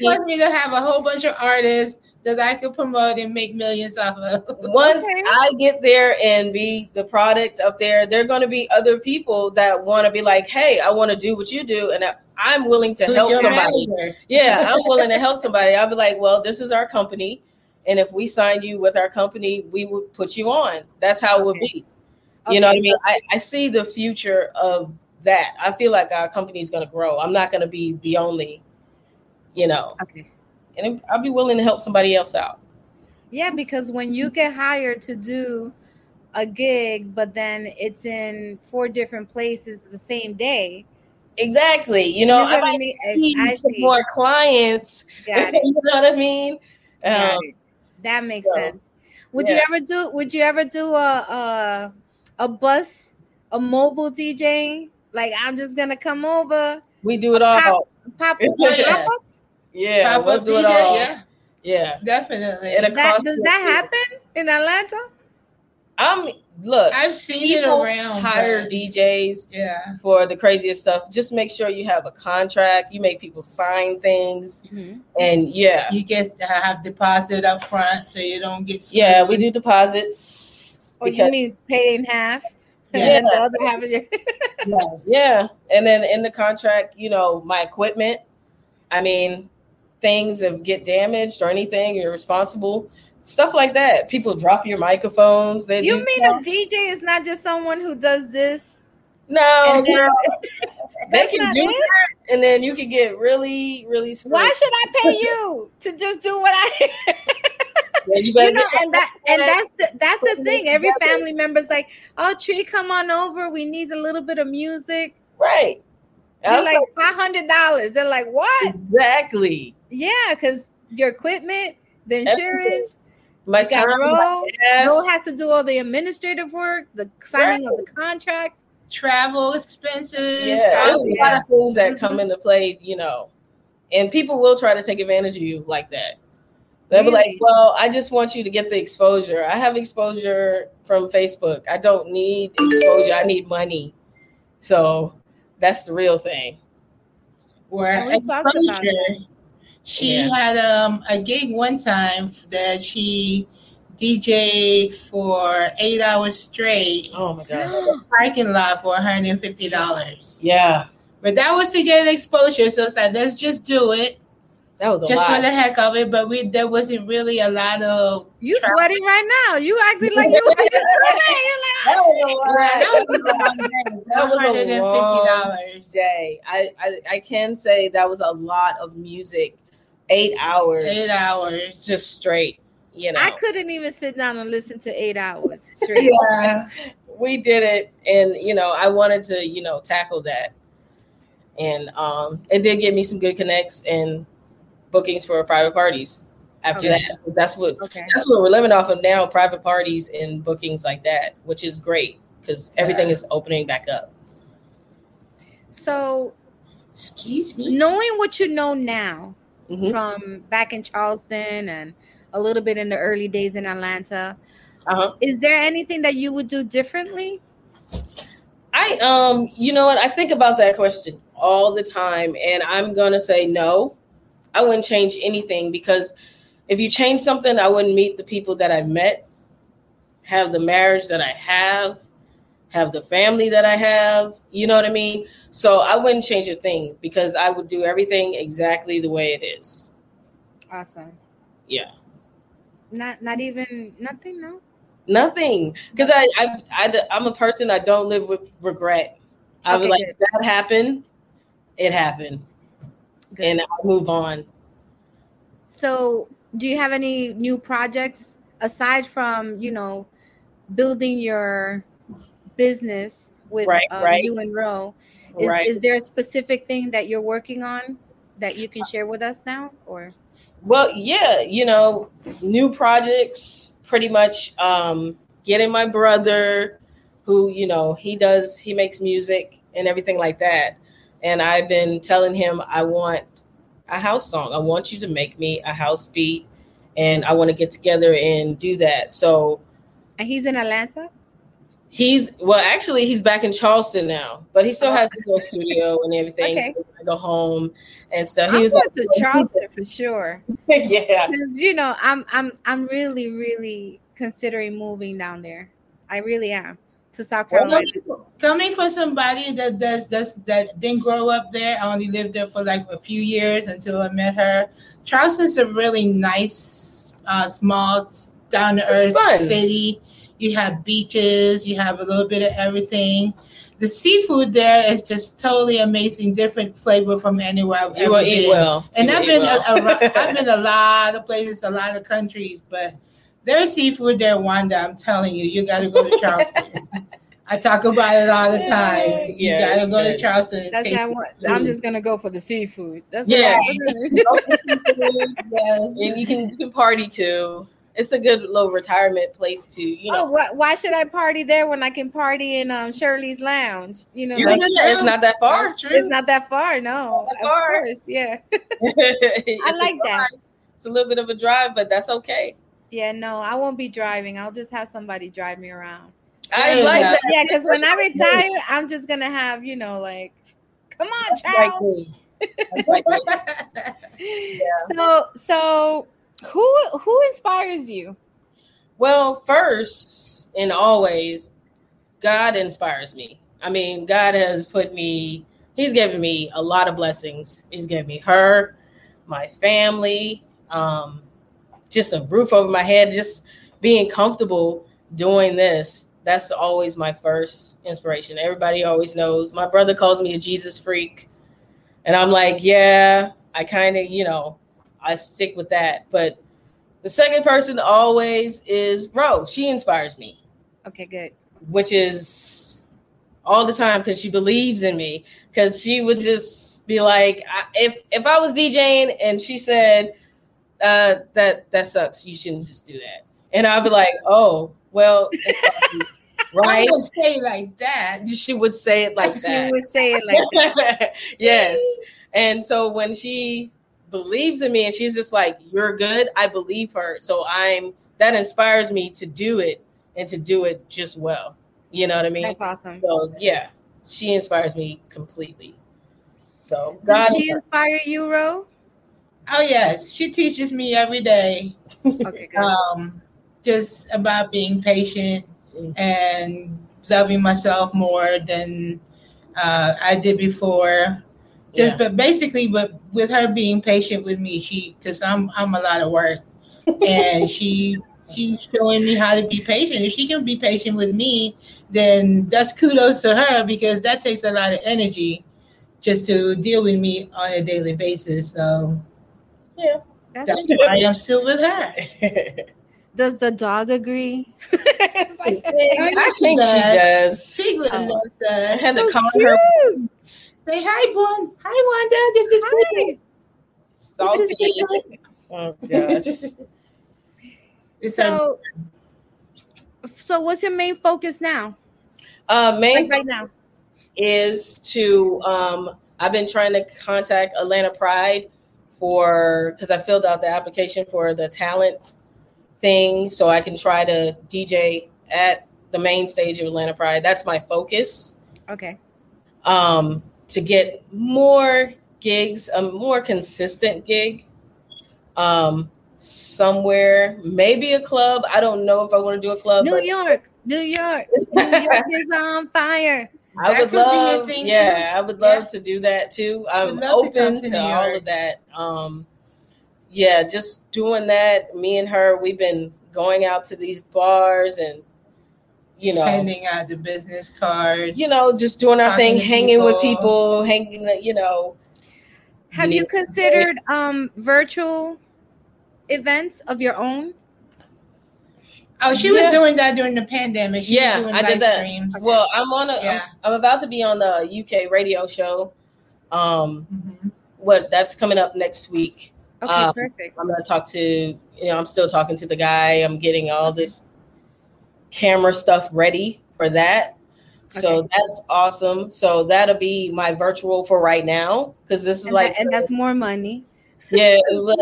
wants me to have a whole bunch of artists that I could promote and make millions off of. Once Okay. I get there and be the product up there, there are going to be other people that want to be like, "Hey, I want to do what you do," and I'm willing to Who's help somebody. manager? Yeah, I'm willing to help somebody. I'll be like, well, this is our company. And if we sign you with our company, we would put you on. That's how it would be. You know what I mean? I, I see the future of that. I feel like our company is going to grow. I'm not going to be the only, you know, okay and I'll be willing to help somebody else out. Yeah, because when you get hired to do a gig, but then it's in four different places the same day. Exactly. You know, I might need- I- some see. more clients. You know what I mean? Um. That makes so, sense. Would you ever do? Would you ever do a a a bus, a mobile DJ? Like I'm just gonna come over, we do it all. Pop- pop, yeah. pop up? Yeah, Pop we'll up do it all. yeah, Yeah. definitely. It'll That, cost does that happen in Atlanta? I'm look. I've seen it people around. hire but- DJs Yeah. for the craziest stuff. Just make sure you have a contract. You make people sign things, mm-hmm. and yeah, You get to have deposit up front so you don't get screwed. yeah, we do deposits. Or Oh, you mean pay in half? Yeah. the other half of your Yes. yeah, and then in the contract, you know, my equipment. I mean, things that get damaged or anything, you're responsible. Stuff like that. People drop your microphones. They You mean a. DJ is not just someone who does this? no? and then- girl, they can do it? that, and then you can get really, really screwed. Why should I pay you to just do what I? Yeah, you you know, and that and that's the, that's the thing. Every family member's like, "Oh, Tree, come on over. We need a little bit of music." right. I You're like five hundred dollars. They're like, "What?" Exactly. Yeah, because your equipment, the insurance, My you got time, Ro. my gas. Has to do all the administrative work, the signing of the contracts. Travel expenses. yeah, there's a lot of things that come into play, you know, and people will try to take advantage of you like that. They'll be like, "Well, I just want you to get the exposure. I have exposure from Facebook. I don't need exposure. I need money." So that's the real thing. where And we talked about exposure. She Yeah. had um, a gig one time that she DJ'd for eight hours straight, Oh my god. parking lot for $150. Yeah, But that was to get exposure. So it's like, let's just do it, that was a just lot. for the heck of it. But we there wasn't really a lot of. You Travel. sweating right now? You acting like you were just sweating. You're like, that was a lot. that was a long day. That was a long day. I, I I can say that was a lot of music. Eight hours. Eight hours. Just straight. You know. I couldn't even sit down and listen to eight hours straight. yeah. we did it and you know, I wanted to, you know, tackle that. And um it did give me some good connects and bookings for private parties. after Okay. that. That's what Okay. that's what we're living off of now, private parties and bookings like that, which is great because everything Yeah. is opening back up. So, Excuse me. knowing what you know now Mhm. from back in Charleston and a little bit in the early days in Atlanta, Uh-huh. is there anything that you would do differently? I um, you know what? I think about that question all the time, and I'm gonna say no. I wouldn't change anything because if you change something, I wouldn't meet the people that I've met, have the marriage that I have, have the family that I have. You know what I mean? So I wouldn't change a thing because I would do everything exactly the way it is. Awesome. Yeah. Not not even nothing, no. Nothing, because I, I, I, I'm a person I don't live with regret. I was like, good. that happened, it happened, Good. and I move on. So, do you have any new projects aside from you know building your business with Right, um, right. you and Ro? Is, right. is there a specific thing that you're working on that you can share with us now, or well, yeah, you know, new projects. Pretty much um, getting my brother, who you know he does, he makes music and everything like that. And I've been telling him I want a house song. I want you to make me a house beat, and I want to get together and do that. So and he's in Atlanta? He's well, actually, he's back in Charleston now, but he still has his little studio and everything. Okay. So I go home and stuff. He I'm was going like, to oh, Charleston for sure. yeah, Because you know, I'm I'm I'm really really considering moving down there. I really am to South Well, Coming from somebody that does that's, that didn't grow up there, I only lived there for like a few years until I met her. Charleston's a really nice, uh, small, down to earth city. You have beaches, you have a little bit of everything. The seafood there is just totally amazing, different flavor from anywhere I've you ever will eat been. well. And You I've eat been well. a, a, I've been a lot of places, a lot of countries, but their seafood there, Wanda. I'm telling you, you got to go to Charleston. I talk about it all the time. You got to it's go to. Charleston. That's taste not what I'm just gonna go for the seafood. That's Yeah. what yes. and you can you can party too. It's a good little retirement place to you Oh, know. why, why should I party there when I can party in um, Shirley's Lounge? You know, like, can. It's not that far. That's true. it's not that far. No, Not that of far. course, yeah, It's I a like that. It's a little bit of a drive, but that's okay. Yeah. No, I won't be driving. I'll just have somebody drive me around. I Fair like that. Yeah, because when I retire, I'm just gonna have you know like, come on, That's like Charles. like me. So so who who inspires you? Well, first and always, God inspires me. I mean, God has put me, He's given me a lot of blessings. He's given me her, my family, um, just a roof over my head, just being comfortable doing this. That's always my first inspiration. Everybody always knows. My brother calls me a Jesus freak. And I'm like, yeah, I kind of, you know, I stick with that. But the second person always is Ro. She inspires me, Okay, good. which is all the time because she believes in me. Because she would just be like, I, if if I was DJing and she said uh, that that sucks, you shouldn't just do that, and I'd be like, oh well, I right? would say like that. She would say it like You that. would say it like that. yes. And so when she believes in me and she's just like, You're good, I believe her. So I'm that inspires me to do it and to do it just well. You know what I mean? That's awesome. So yeah, she inspires me completely. So God Did she inspire you, Ro? Oh yes, she teaches me every day. Okay. Um, just about being patient and loving myself more than uh, I did before. Just Yeah. but basically, but with her being patient with me, she because I'm I'm a lot of work, and she she's showing me how to be patient. If she can be patient with me, then that's kudos to her because that takes a lot of energy just to deal with me on a daily basis. So That's that's why I'm still with her. Does the dog agree? It's like- I she think she does. does. Piglet Oh. loves I us. had to So call her cute. Say hi, Bon. Hi, Wanda. This is Piglet. This salty. is Piglet. Oh gosh. So, so what's your main focus now? Uh, main Like right now. is to um I've been trying to contact Atlanta Pride for because I filled out the application for the talent thing so I can try to DJ at the main stage of Atlanta Pride. That's my focus. Okay. Um to get more gigs, a more consistent gig. Um somewhere, maybe a club. I don't know if I want to do a club. New but York, New York, New York is on fire. I That would could be a love, thing, yeah, I would love Yeah. to do that too. I'm Would to open to to, all of that. Um, yeah, just doing that. Me and her, we've been going out to these bars and, you know, handing out the business cards. you know, just doing our thing, to hanging with people. people, hanging, you know. Have you considered um virtual events of your own? Oh, she Yeah. was doing that during the pandemic. She Yeah, I did that. streams. Well, I'm on a, Yeah. I'm, I'm about to be on the UK radio show. Um, Mhm. what that's coming up next week. Okay, Um, perfect. I'm gonna talk to you know I'm still talking to the guy. I'm getting all this camera stuff ready for that. So Okay. that's awesome. So that'll be my virtual for right now because this is And, like that- and that's more money. yeah,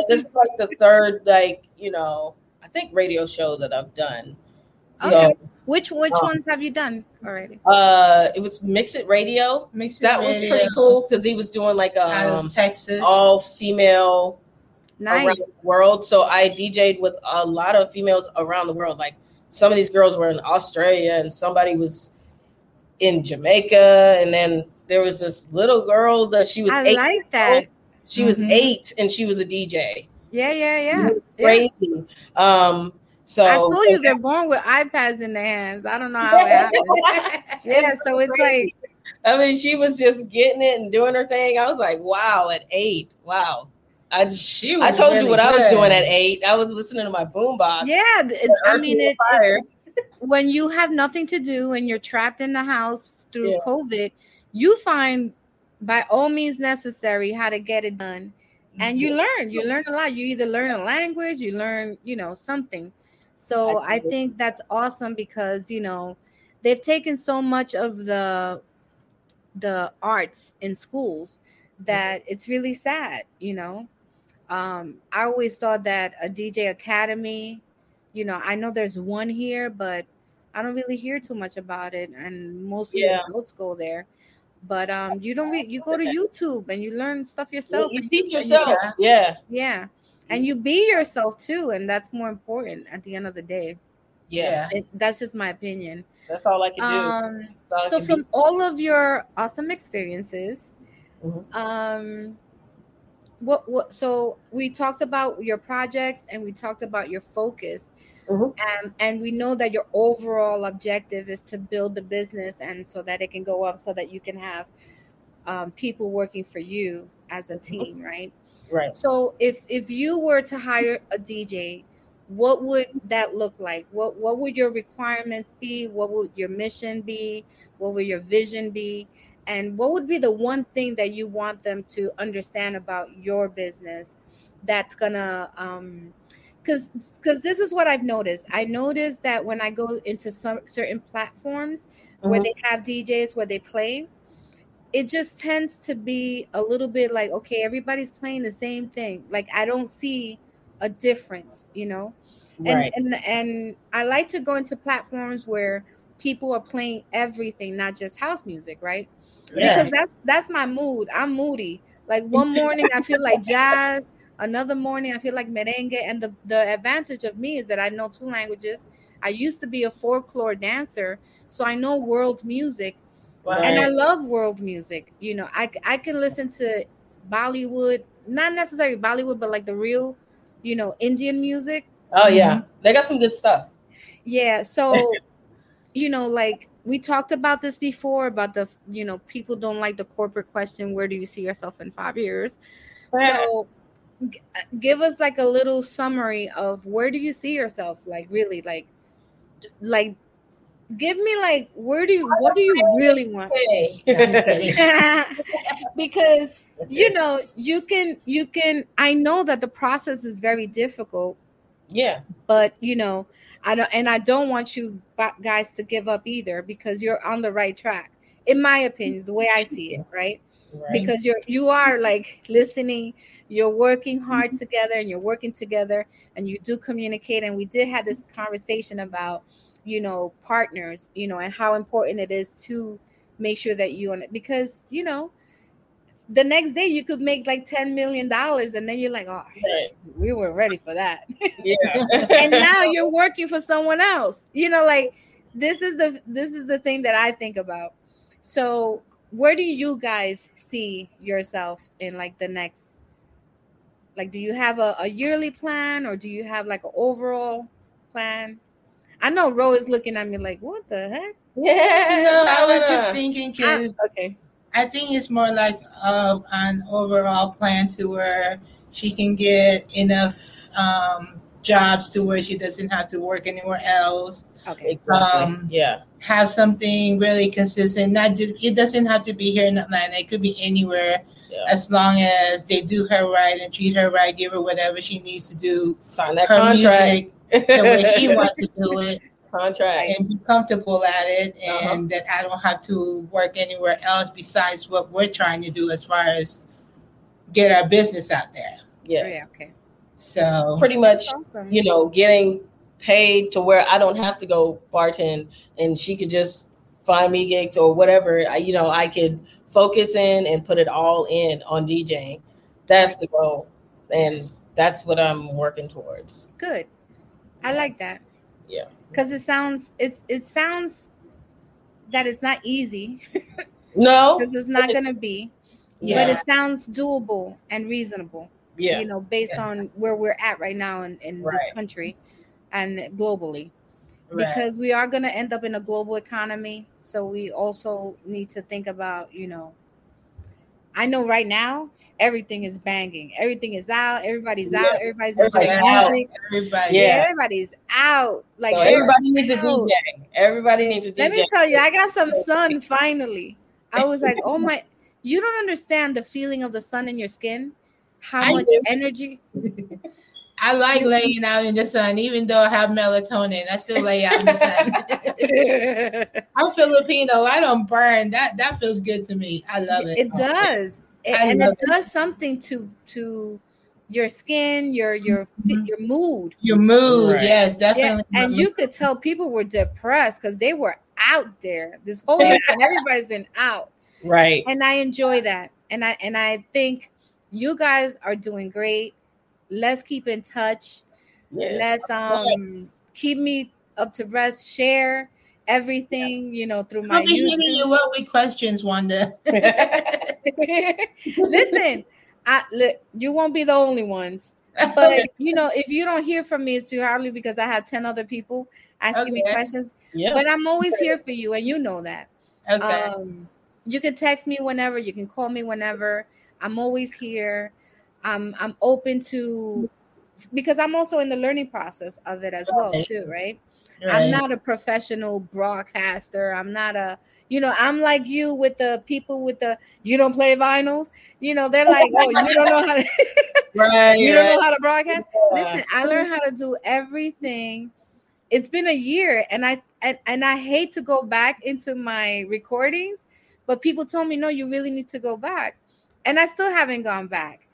this is like the third like you know think radio show that I've done. So Okay. Which which Um, ones have you done already? uh, it was Mix It Radio. Mix it That was pretty cool because he was doing like a um Texas. all female Nice. around the world. So I DJ'd with a lot of females around the world. Like some of these girls were in Australia and somebody was in Jamaica. And then there was this little girl that she was I eight. like that. She was Mhm. eight and she was a DJ. Yeah, yeah, yeah. It was yeah. Crazy. Um so I told you they're born with iPads in their hands. I don't know how it happens. yeah, so it's like I mean, she was just getting it and doing her thing. I was like, wow, at eight. Wow. I she I told you really what I was doing at eight. I was listening to my boombox. yeah, it, I mean Wind, it, when you have nothing to do and you're trapped in the house through Yeah. COVID, you find by all means necessary how to get it done. And you learn, you learn a lot. You either learn a language, you learn, you know, something. So I think that's awesome because, you know, they've taken so much of the the arts in schools that it's really sad, you know. Um, I always thought that a DJ academy, you know, I know there's one here, but I don't really hear too much about it, and mostly Yeah. adults go there. But um, you don't really, you go to YouTube and you learn stuff yourself. You and teach and yourself. Yeah. yeah, and you be yourself too, and that's more important at the end of the day. Yeah. It, that's just my opinion. That's all I can do. Um, That's all I so can from do. all of your awesome experiences Mhm. um what what so we talked about your projects and we talked about your focus Mhm. and and we know that your overall objective is to build the business and so that it can go up so that you can have um, people working for you as a team right right. so if if you were to hire a DJ, what would that look like? What what would your requirements be? What would your mission be? What would your vision be? And what would be the one thing that you want them to understand about your business that's gonna um because because this is what I've noticed. I noticed that when I go into some certain platforms where Mhm. they have DJs where they play, it just tends to be a little bit like okay everybody's playing the same thing like i don't see a difference you know and Right. and and i like to go into platforms where people are playing everything not just house music right Yeah. because that's that's my mood i'm moody like one morning i feel like jazz another morning i feel like merengue and the the advantage of me is that i know two languages i used to be a folklore dancer so i know world music and I love world music. You know, I I can listen to Bollywood, not necessarily Bollywood, but like the real, you know, Indian music. Oh yeah. Mm-hmm. They got some good stuff. Yeah. So, you know, like we talked about this before about the, you know, people don't like the corporate question, where do you see yourself in five years? So g- uh, give us like a little summary of where do you see yourself? Like really like like give me like where do you what do you really want? No, I'm just kidding. because you know, you can you can I know that the process is very difficult, Yeah. but you know, I don't and I don't want you guys to give up either because you're on the right track. In my opinion, the way I see it, right? Right. because you're you are like listening you're working hard mm-hmm. together and you're working together and you do communicate and we did have this conversation about you know partners you know and how important it is to make sure that you on it because you know the next day you could make like 10 million dollars and then you're like oh Right. we were ready for that Yeah. and now you're working for someone else you know like this is the this is the thing that i think about so where do you guys see yourself in like the next like do you have a, a yearly plan or do you have like an overall plan? I know ro is looking at me like what the heck? Yeah. No, I was just thinking because okay. I think it's more like of an overall plan to where she can get enough um, jobs to where she doesn't have to work anywhere else. okay Exactly. Um, yeah. Have something really consistent. Not just, it doesn't have to be here in Atlanta. It could be anywhere, Yeah. as long as they do her right and treat her right, give her whatever she needs to do. Sign that her contract. music the way she wants to do it. contract. and be comfortable at it Uh-huh. and that I don't have to work anywhere else besides what we're trying to do as far as get our business out there. Oh, yeah okay So Pretty much, awesome you know, getting paid to where I don't have to go bartend and she could just find me gigs or whatever. I, you know, I could focus in and put it all in on DJing. That's the goal. And that's what I'm working towards. good i like that Yeah. because it sounds it's it sounds that it's not easy No. because it's not gonna be yeah. but it sounds doable and reasonable Yeah. you know based Yeah. on where we're at right now in, in this country and globally right. because we are going to end up in a global economy so we also need to think about you know i know right now everything is banging everything is out everybody's Yeah. out everybody's Everybody's out. everybody. Yeah. everybody's out like so everybody needs a out. DJ. Everybody needs a DJ. let me tell you i got some sun finally i was like oh my you don't understand the feeling of the sun in your skin how I much just- energy I like laying out in the sun, even though I have melatonin. I still lay out in the sun. I'm Filipino. I don't burn. That that feels good to me. I love it. It does, It- and love it does something to to your skin, your your fi- Mhm. your mood. Your mood, Right. yes, Yeah, definitely. and you could tell people were depressed because they were out there this whole week, and everybody's been out, right. and I enjoy that, and I and I think you guys are doing great. Let's keep in touch. Yes. Let's um keep me up to breast. Share everything you know through my I'll be hitting you up with questions, Wanda. Listen, I look, you won't be the only ones. But you know, if you don't hear from me, it's probably because I have 10 other people asking me questions. yeah. But I'm always here for you, and you know that. okay. Um, you can text me whenever, you can call me whenever. I'm always here. I'm I'm open to because I'm also in the learning process of it as well, too, right? Right. I'm not a professional broadcaster. I'm not a, you know, I'm like you with the people with the you don't play vinyls. You know, they're like, oh, you don't know how to, right. you don't right. know how to broadcast. Yeah. Listen, I learned how to do everything. It's been a year, and I and, and I hate to go back into my recordings, but people told me no, you really need to go back, and I still haven't gone back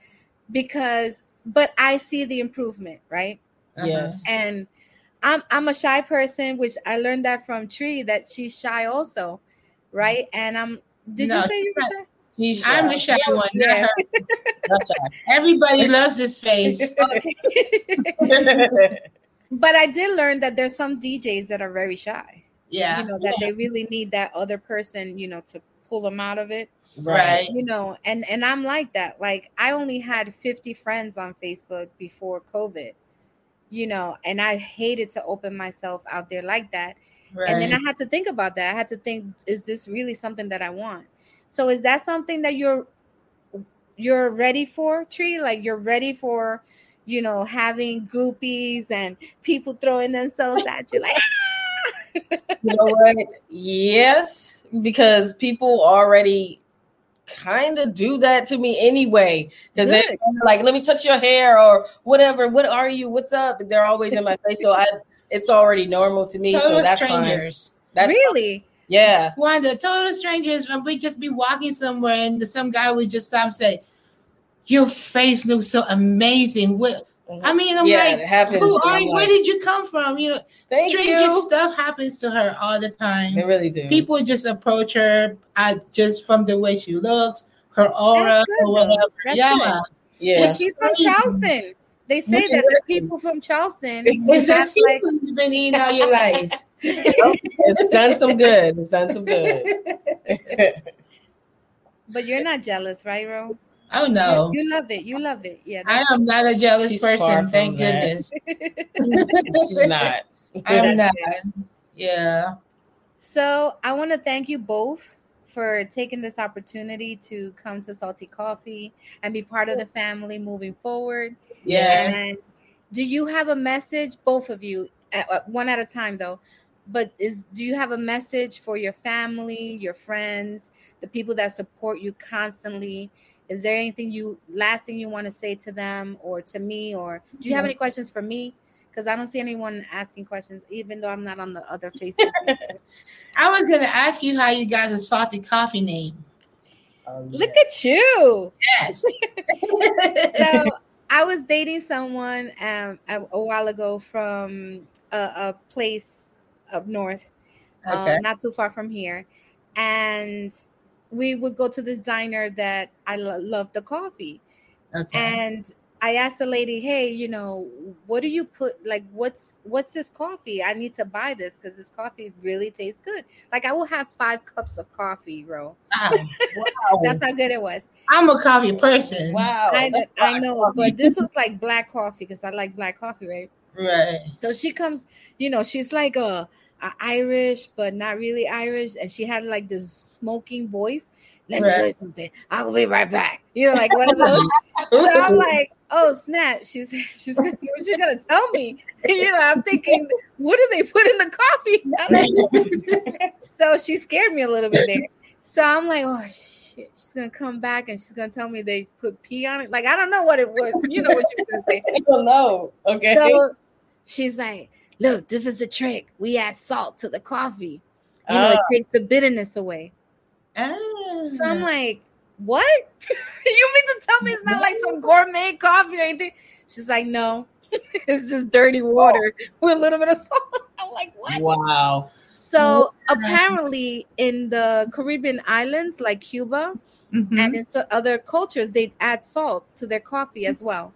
because, but I see the improvement, right? Uh-huh. Yes. and I'm I'm a shy person, which I learned that from Tree that she's shy also, right? And I'm. Did No, you say you were shy? He's I'm the shy one. Yeah. her. That's Everybody loves this face. but I did learn that there's some DJs that are very shy. Yeah. You know that they really need that other person, you know, to pull them out of it. Right. You know, and and I'm like that. Like I only had 50 friends on Facebook before COVID. You know, and I hated to open myself out there like that. Right. And then I had to think about that. I had to think, is this really something that I want? So is that something that you're you're ready for, Tree? Like you're ready for, you know, having groupies and people throwing themselves at you like ah! You know what? Yes, because people already kind of do that to me anyway because they're like, "Let me touch your hair" or whatever. What are you? What's up? They're always in my face, so I it's already normal to me. Total so that's fine. strangers. That's fine. really? Yeah. Wanda, total strangers. When we just be walking somewhere and some guy would just stop and say, "Your face looks so amazing." What? Mm-hmm. I mean, I'm Yeah, like, happens, who are I'm you? Where did you come from? You know, Thank strangest you. stuff happens to her all the time. They really do. People just approach her just from the way she looks, her aura, That's good, or whatever. That's yeah, good. yeah. Well, she's from Charleston. They say that the people from Charleston it's a have, like, you've been eating all your life. Oh, it's done some good. It's done some good. but you're not jealous, right, Ro? Oh no, You, you love it. You love it. Yeah. I am not a jealous She's far person. from Thank that. goodness. She's not. I'm not. Yeah. So I want to thank you both for taking this opportunity to come to Salty Coffee and be part of the family moving forward. Yes. And do you have a message, both of you, uh, one at a time though? But is do you have a message for your family, your friends, the people that support you constantly? Is there anything you last thing you want to say to them or to me, or do you have any questions for me? Because I don't see anyone asking questions, even though I'm not on the other Facebook. I was gonna ask you how you got the salty coffee name. Look at you. Yes. so I was dating someone um, a, a while ago from a, a place up north, um, not too far from here, and we would go to this diner that I lo- loved the coffee, okay. and I asked the lady, "Hey, you know, what do you put? Like, what's what's this coffee? I need to buy this because this coffee really tastes good. Like, I will have five cups of coffee, bro. Ah, wow. That's how good it was." I'm a coffee person. Wow. I, I know, coffee. but this was like black coffee because I like black coffee, right? Right. So she comes, you know, she's like a, a Irish, but not really Irish, and she had like this smoking voice. Let me tell you something. I'll be right back. You know, like one of those. so I'm like, oh snap! She's she's gonna, what's she gonna tell me? you know, I'm thinking, what do they put in the coffee? So she scared me a little bit there. So I'm like, oh shit, she's gonna come back and she's gonna tell me they put pee on it. Like I don't know what it was. You know what she was gonna say. I don't know. Okay. So she's like, look, this is the trick. We add salt to the coffee. You know, it Ah. takes the bitterness away. Ah. So I'm like, what? you mean to tell me it's not like some gourmet coffee or anything? She's like, no, it's just dirty water with a little bit of salt. I'm like, what? wow. So apparently, in the Caribbean islands like Cuba Mhm. and in other cultures, they add salt to their coffee as well,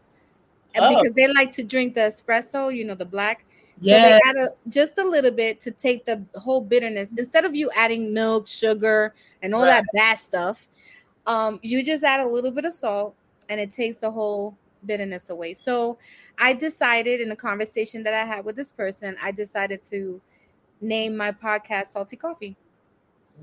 Oh. because they like to drink the espresso, you know, the black. So Yeah. they add a, just a little bit to take the whole bitterness instead of you adding milk, sugar, and all that bad stuff. Um, you just add a little bit of salt, and it takes the whole bitterness away. So I decided in a conversation that I had with this person, I decided to name my podcast Salty Coffee.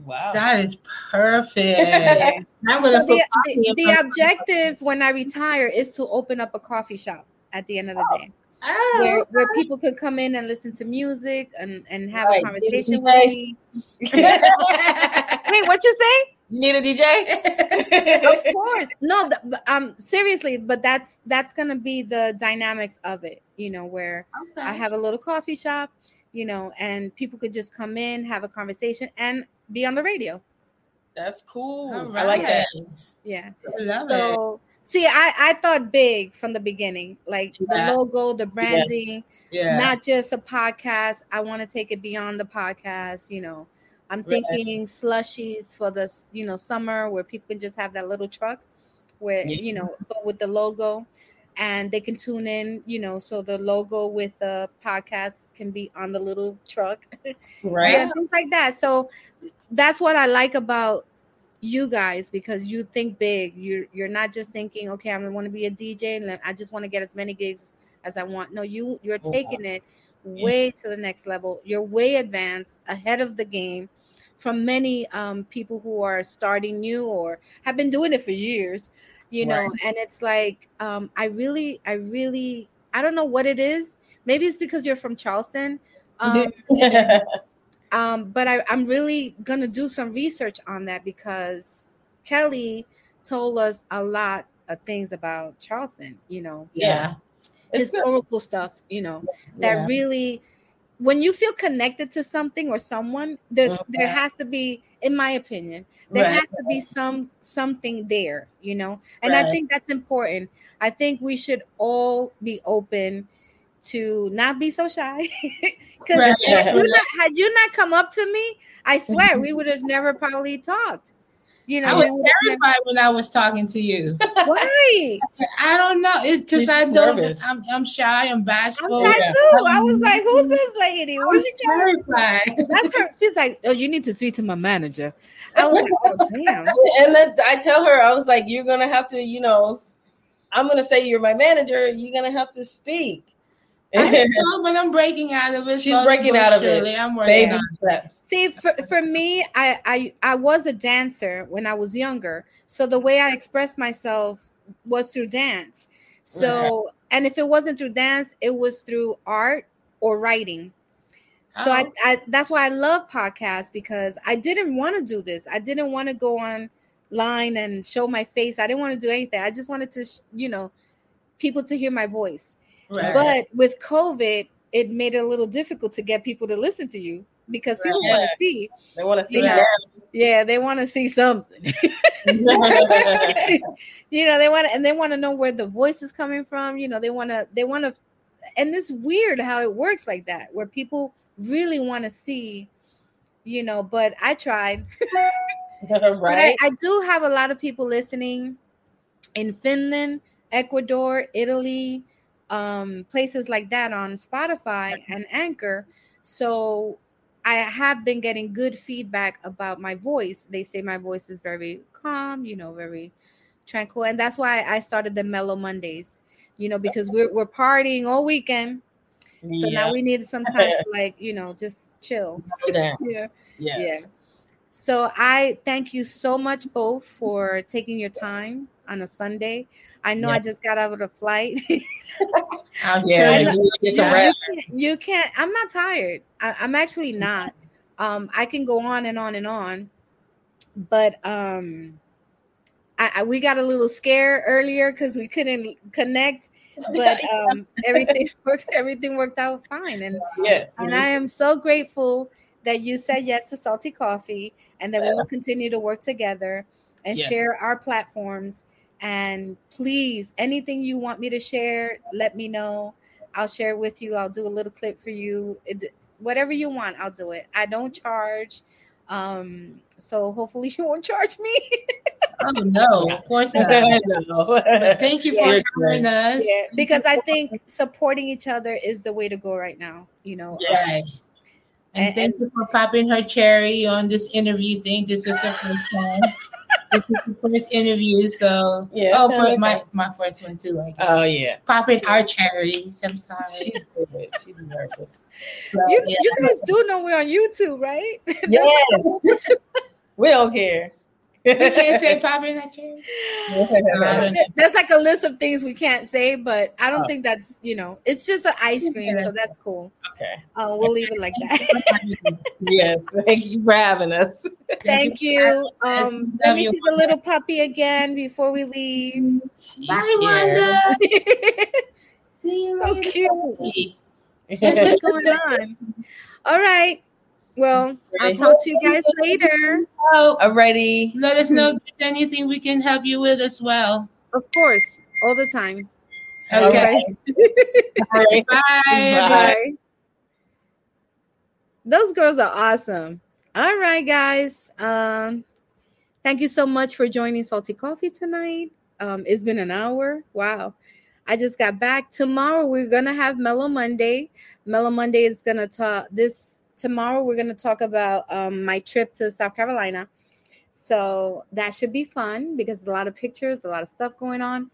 Wow. That is perfect. I'm So gonna the, the, the objective when I retire is to open up a coffee shop at the end of the day. Oh, Where, where people could come in and listen to music and, and have Right. a conversation DJ. with me. Wait, what you say? You need a DJ? Of course. No, th- but, um seriously, but that's that's gonna be the dynamics of it, you know, where I have a little coffee shop, you know, and people could just come in, have a conversation, and be on the radio. That's cool. All I like right. that. Yeah. I love it. See, I I thought big from the beginning, like Yeah. the logo, the branding, Yeah. not just a podcast. I want to take it beyond the podcast. You know, I'm Right. thinking slushies for the you know summer where people can just have that little truck, where Yeah. you know, but with the logo, and they can tune in. You know, so the logo with the podcast can be on the little truck. Right. Yeah, things like that. So that's what I like about you guys because you think big. You're you're not just thinking, okay, I'm want to be a DJ and I just want to get as many gigs as I want. No, you you're Mhm. taking it way to the next level. You're way advanced, ahead of the game from many um, people who are starting new or have been doing it for years. You know, Right. and it's like um, I really, I really, I don't know what it is. Maybe it's because you're from Charleston. Um, um, but I, I'm really gonna do some research on that because Kelly told us a lot of things about Charleston, you know, Yeah. It's good. historical stuff, you know, that Yeah. really when you feel connected to something or someone, there's there Mhm. has to be, in my opinion, there Right. has to be some something there, you know, and I think that's important. I think we should all be open to not be so shy. Because Right. had, you not, had you not come up to me, I swear we would have never probably talked. You know, I was would have never- terrified when I was talking to you. why? I don't know. It's because I don't. nervous. I'm, I'm shy. I'm I'm bashful. shy yeah. too. I was like, "Who's this lady? I Where's was she terrified. That's her. She's like, "Oh, you need to speak to my manager." I was like, "Oh, damn." and then I tell her, I was like, you're gonna have to, you know, I'm gonna say you're my manager. You're gonna have to speak. I know, but I'm breaking out of it. She's slowly breaking out of it. I'm working Baby on steps. See, for, for me, I, I I was a dancer when I was younger. So the way I expressed myself was through dance. So and if it wasn't through dance, it was through art or writing. So I, Oh. I that's why I love podcasts because I didn't want to do this. I didn't want to go online and show my face. I didn't want to do anything. I just wanted to, sh- you know, people to hear my voice. Right. But with COVID, it made it a little difficult to get people to listen to you because people want to see. They want to see Yeah. you Yeah, they want to see something. you know, they want to, and they want to know where the voice is coming from. You know, they want to, they want to, and it's weird how it works like that, where people really want to see, you know. But I tried. But I, right? I do have a lot of people listening in Finland, Ecuador, Italy, um, places like that on Spotify and Anchor. So I have been getting good feedback about my voice. They say my voice is very calm, you know, very tranquil. And that's why I started the Mellow Mondays, you know, because we're, we're partying all weekend. So yeah. now we need some time to like, you know, just chill. Down. Yeah. Yes. So I thank you so much both for taking your time on a Sunday. I know I just got out of the flight. Yeah, know- you get some rest. you can't. I'm not tired. I, I'm actually not. Um, I can go on and on and on, but um, I, I we got a little scared earlier because we couldn't connect, but um, everything worked. Everything worked out fine, and Yes. and I am so grateful that you said yes to Salty Coffee and that we will continue to work together and Yes. share our platforms. And please, anything you want me to share, let me know. I'll share it with you. I'll do a little clip for you. It, whatever you want, I'll do it. I don't charge. Um, so hopefully you won't charge me. Oh no, of course not. no. Thank you for Yeah. having us. Yeah, because I think supporting each other is the way to go right now. You know, Yes. And And- thank you for popping her cherry on this interview thing. This is her first time. This is the first interview, so Yeah. Oh, for my my first one too. I guess. Oh yeah. popping our cherry sometimes. She's good. She's nervous. So, you, yeah. you guys do know we're on YouTube, right? Yes. we don't care. We can't say popping our cherry. I don't know. There's like a list of things we can't say, but I don't Oh. think that's you know, it's just an ice cream, so that's cool. okay. Uh, we'll leave it like that. Yes. Thank you for having us. Thank you. Um, let me you, see the little puppy again before we leave. She's Bye. Wanda. See you so later. cute. What's going on? All right. Well, I'll talk to you guys later. Oh, Alrighty. let us know if there's anything we can help you with as well. Of course, all the time. Okay. All right. Bye. Bye. Bye. Those girls are awesome. All right, guys. Um, thank you so much for joining Salty Coffee tonight. Um, it's been an hour. Wow. I just got back. Tomorrow we're gonna have Mellow Monday. Mellow Monday is gonna talk this tomorrow. We're gonna talk about um, my trip to South Carolina. So that should be fun because a lot of pictures, a lot of stuff going on.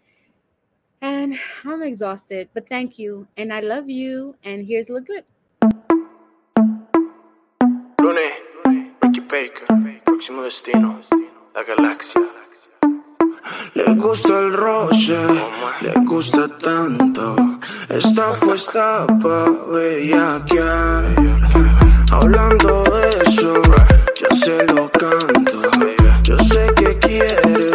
And I'm exhausted, but thank you. And I love you. And here's look good. Lunes, Ricky Baker, próximo destino, la galaxia. Le gusta el roce, le gusta tanto. Está puesta pa' bellaquear. Hablando de eso, ya se lo canto. Yo sé que quiere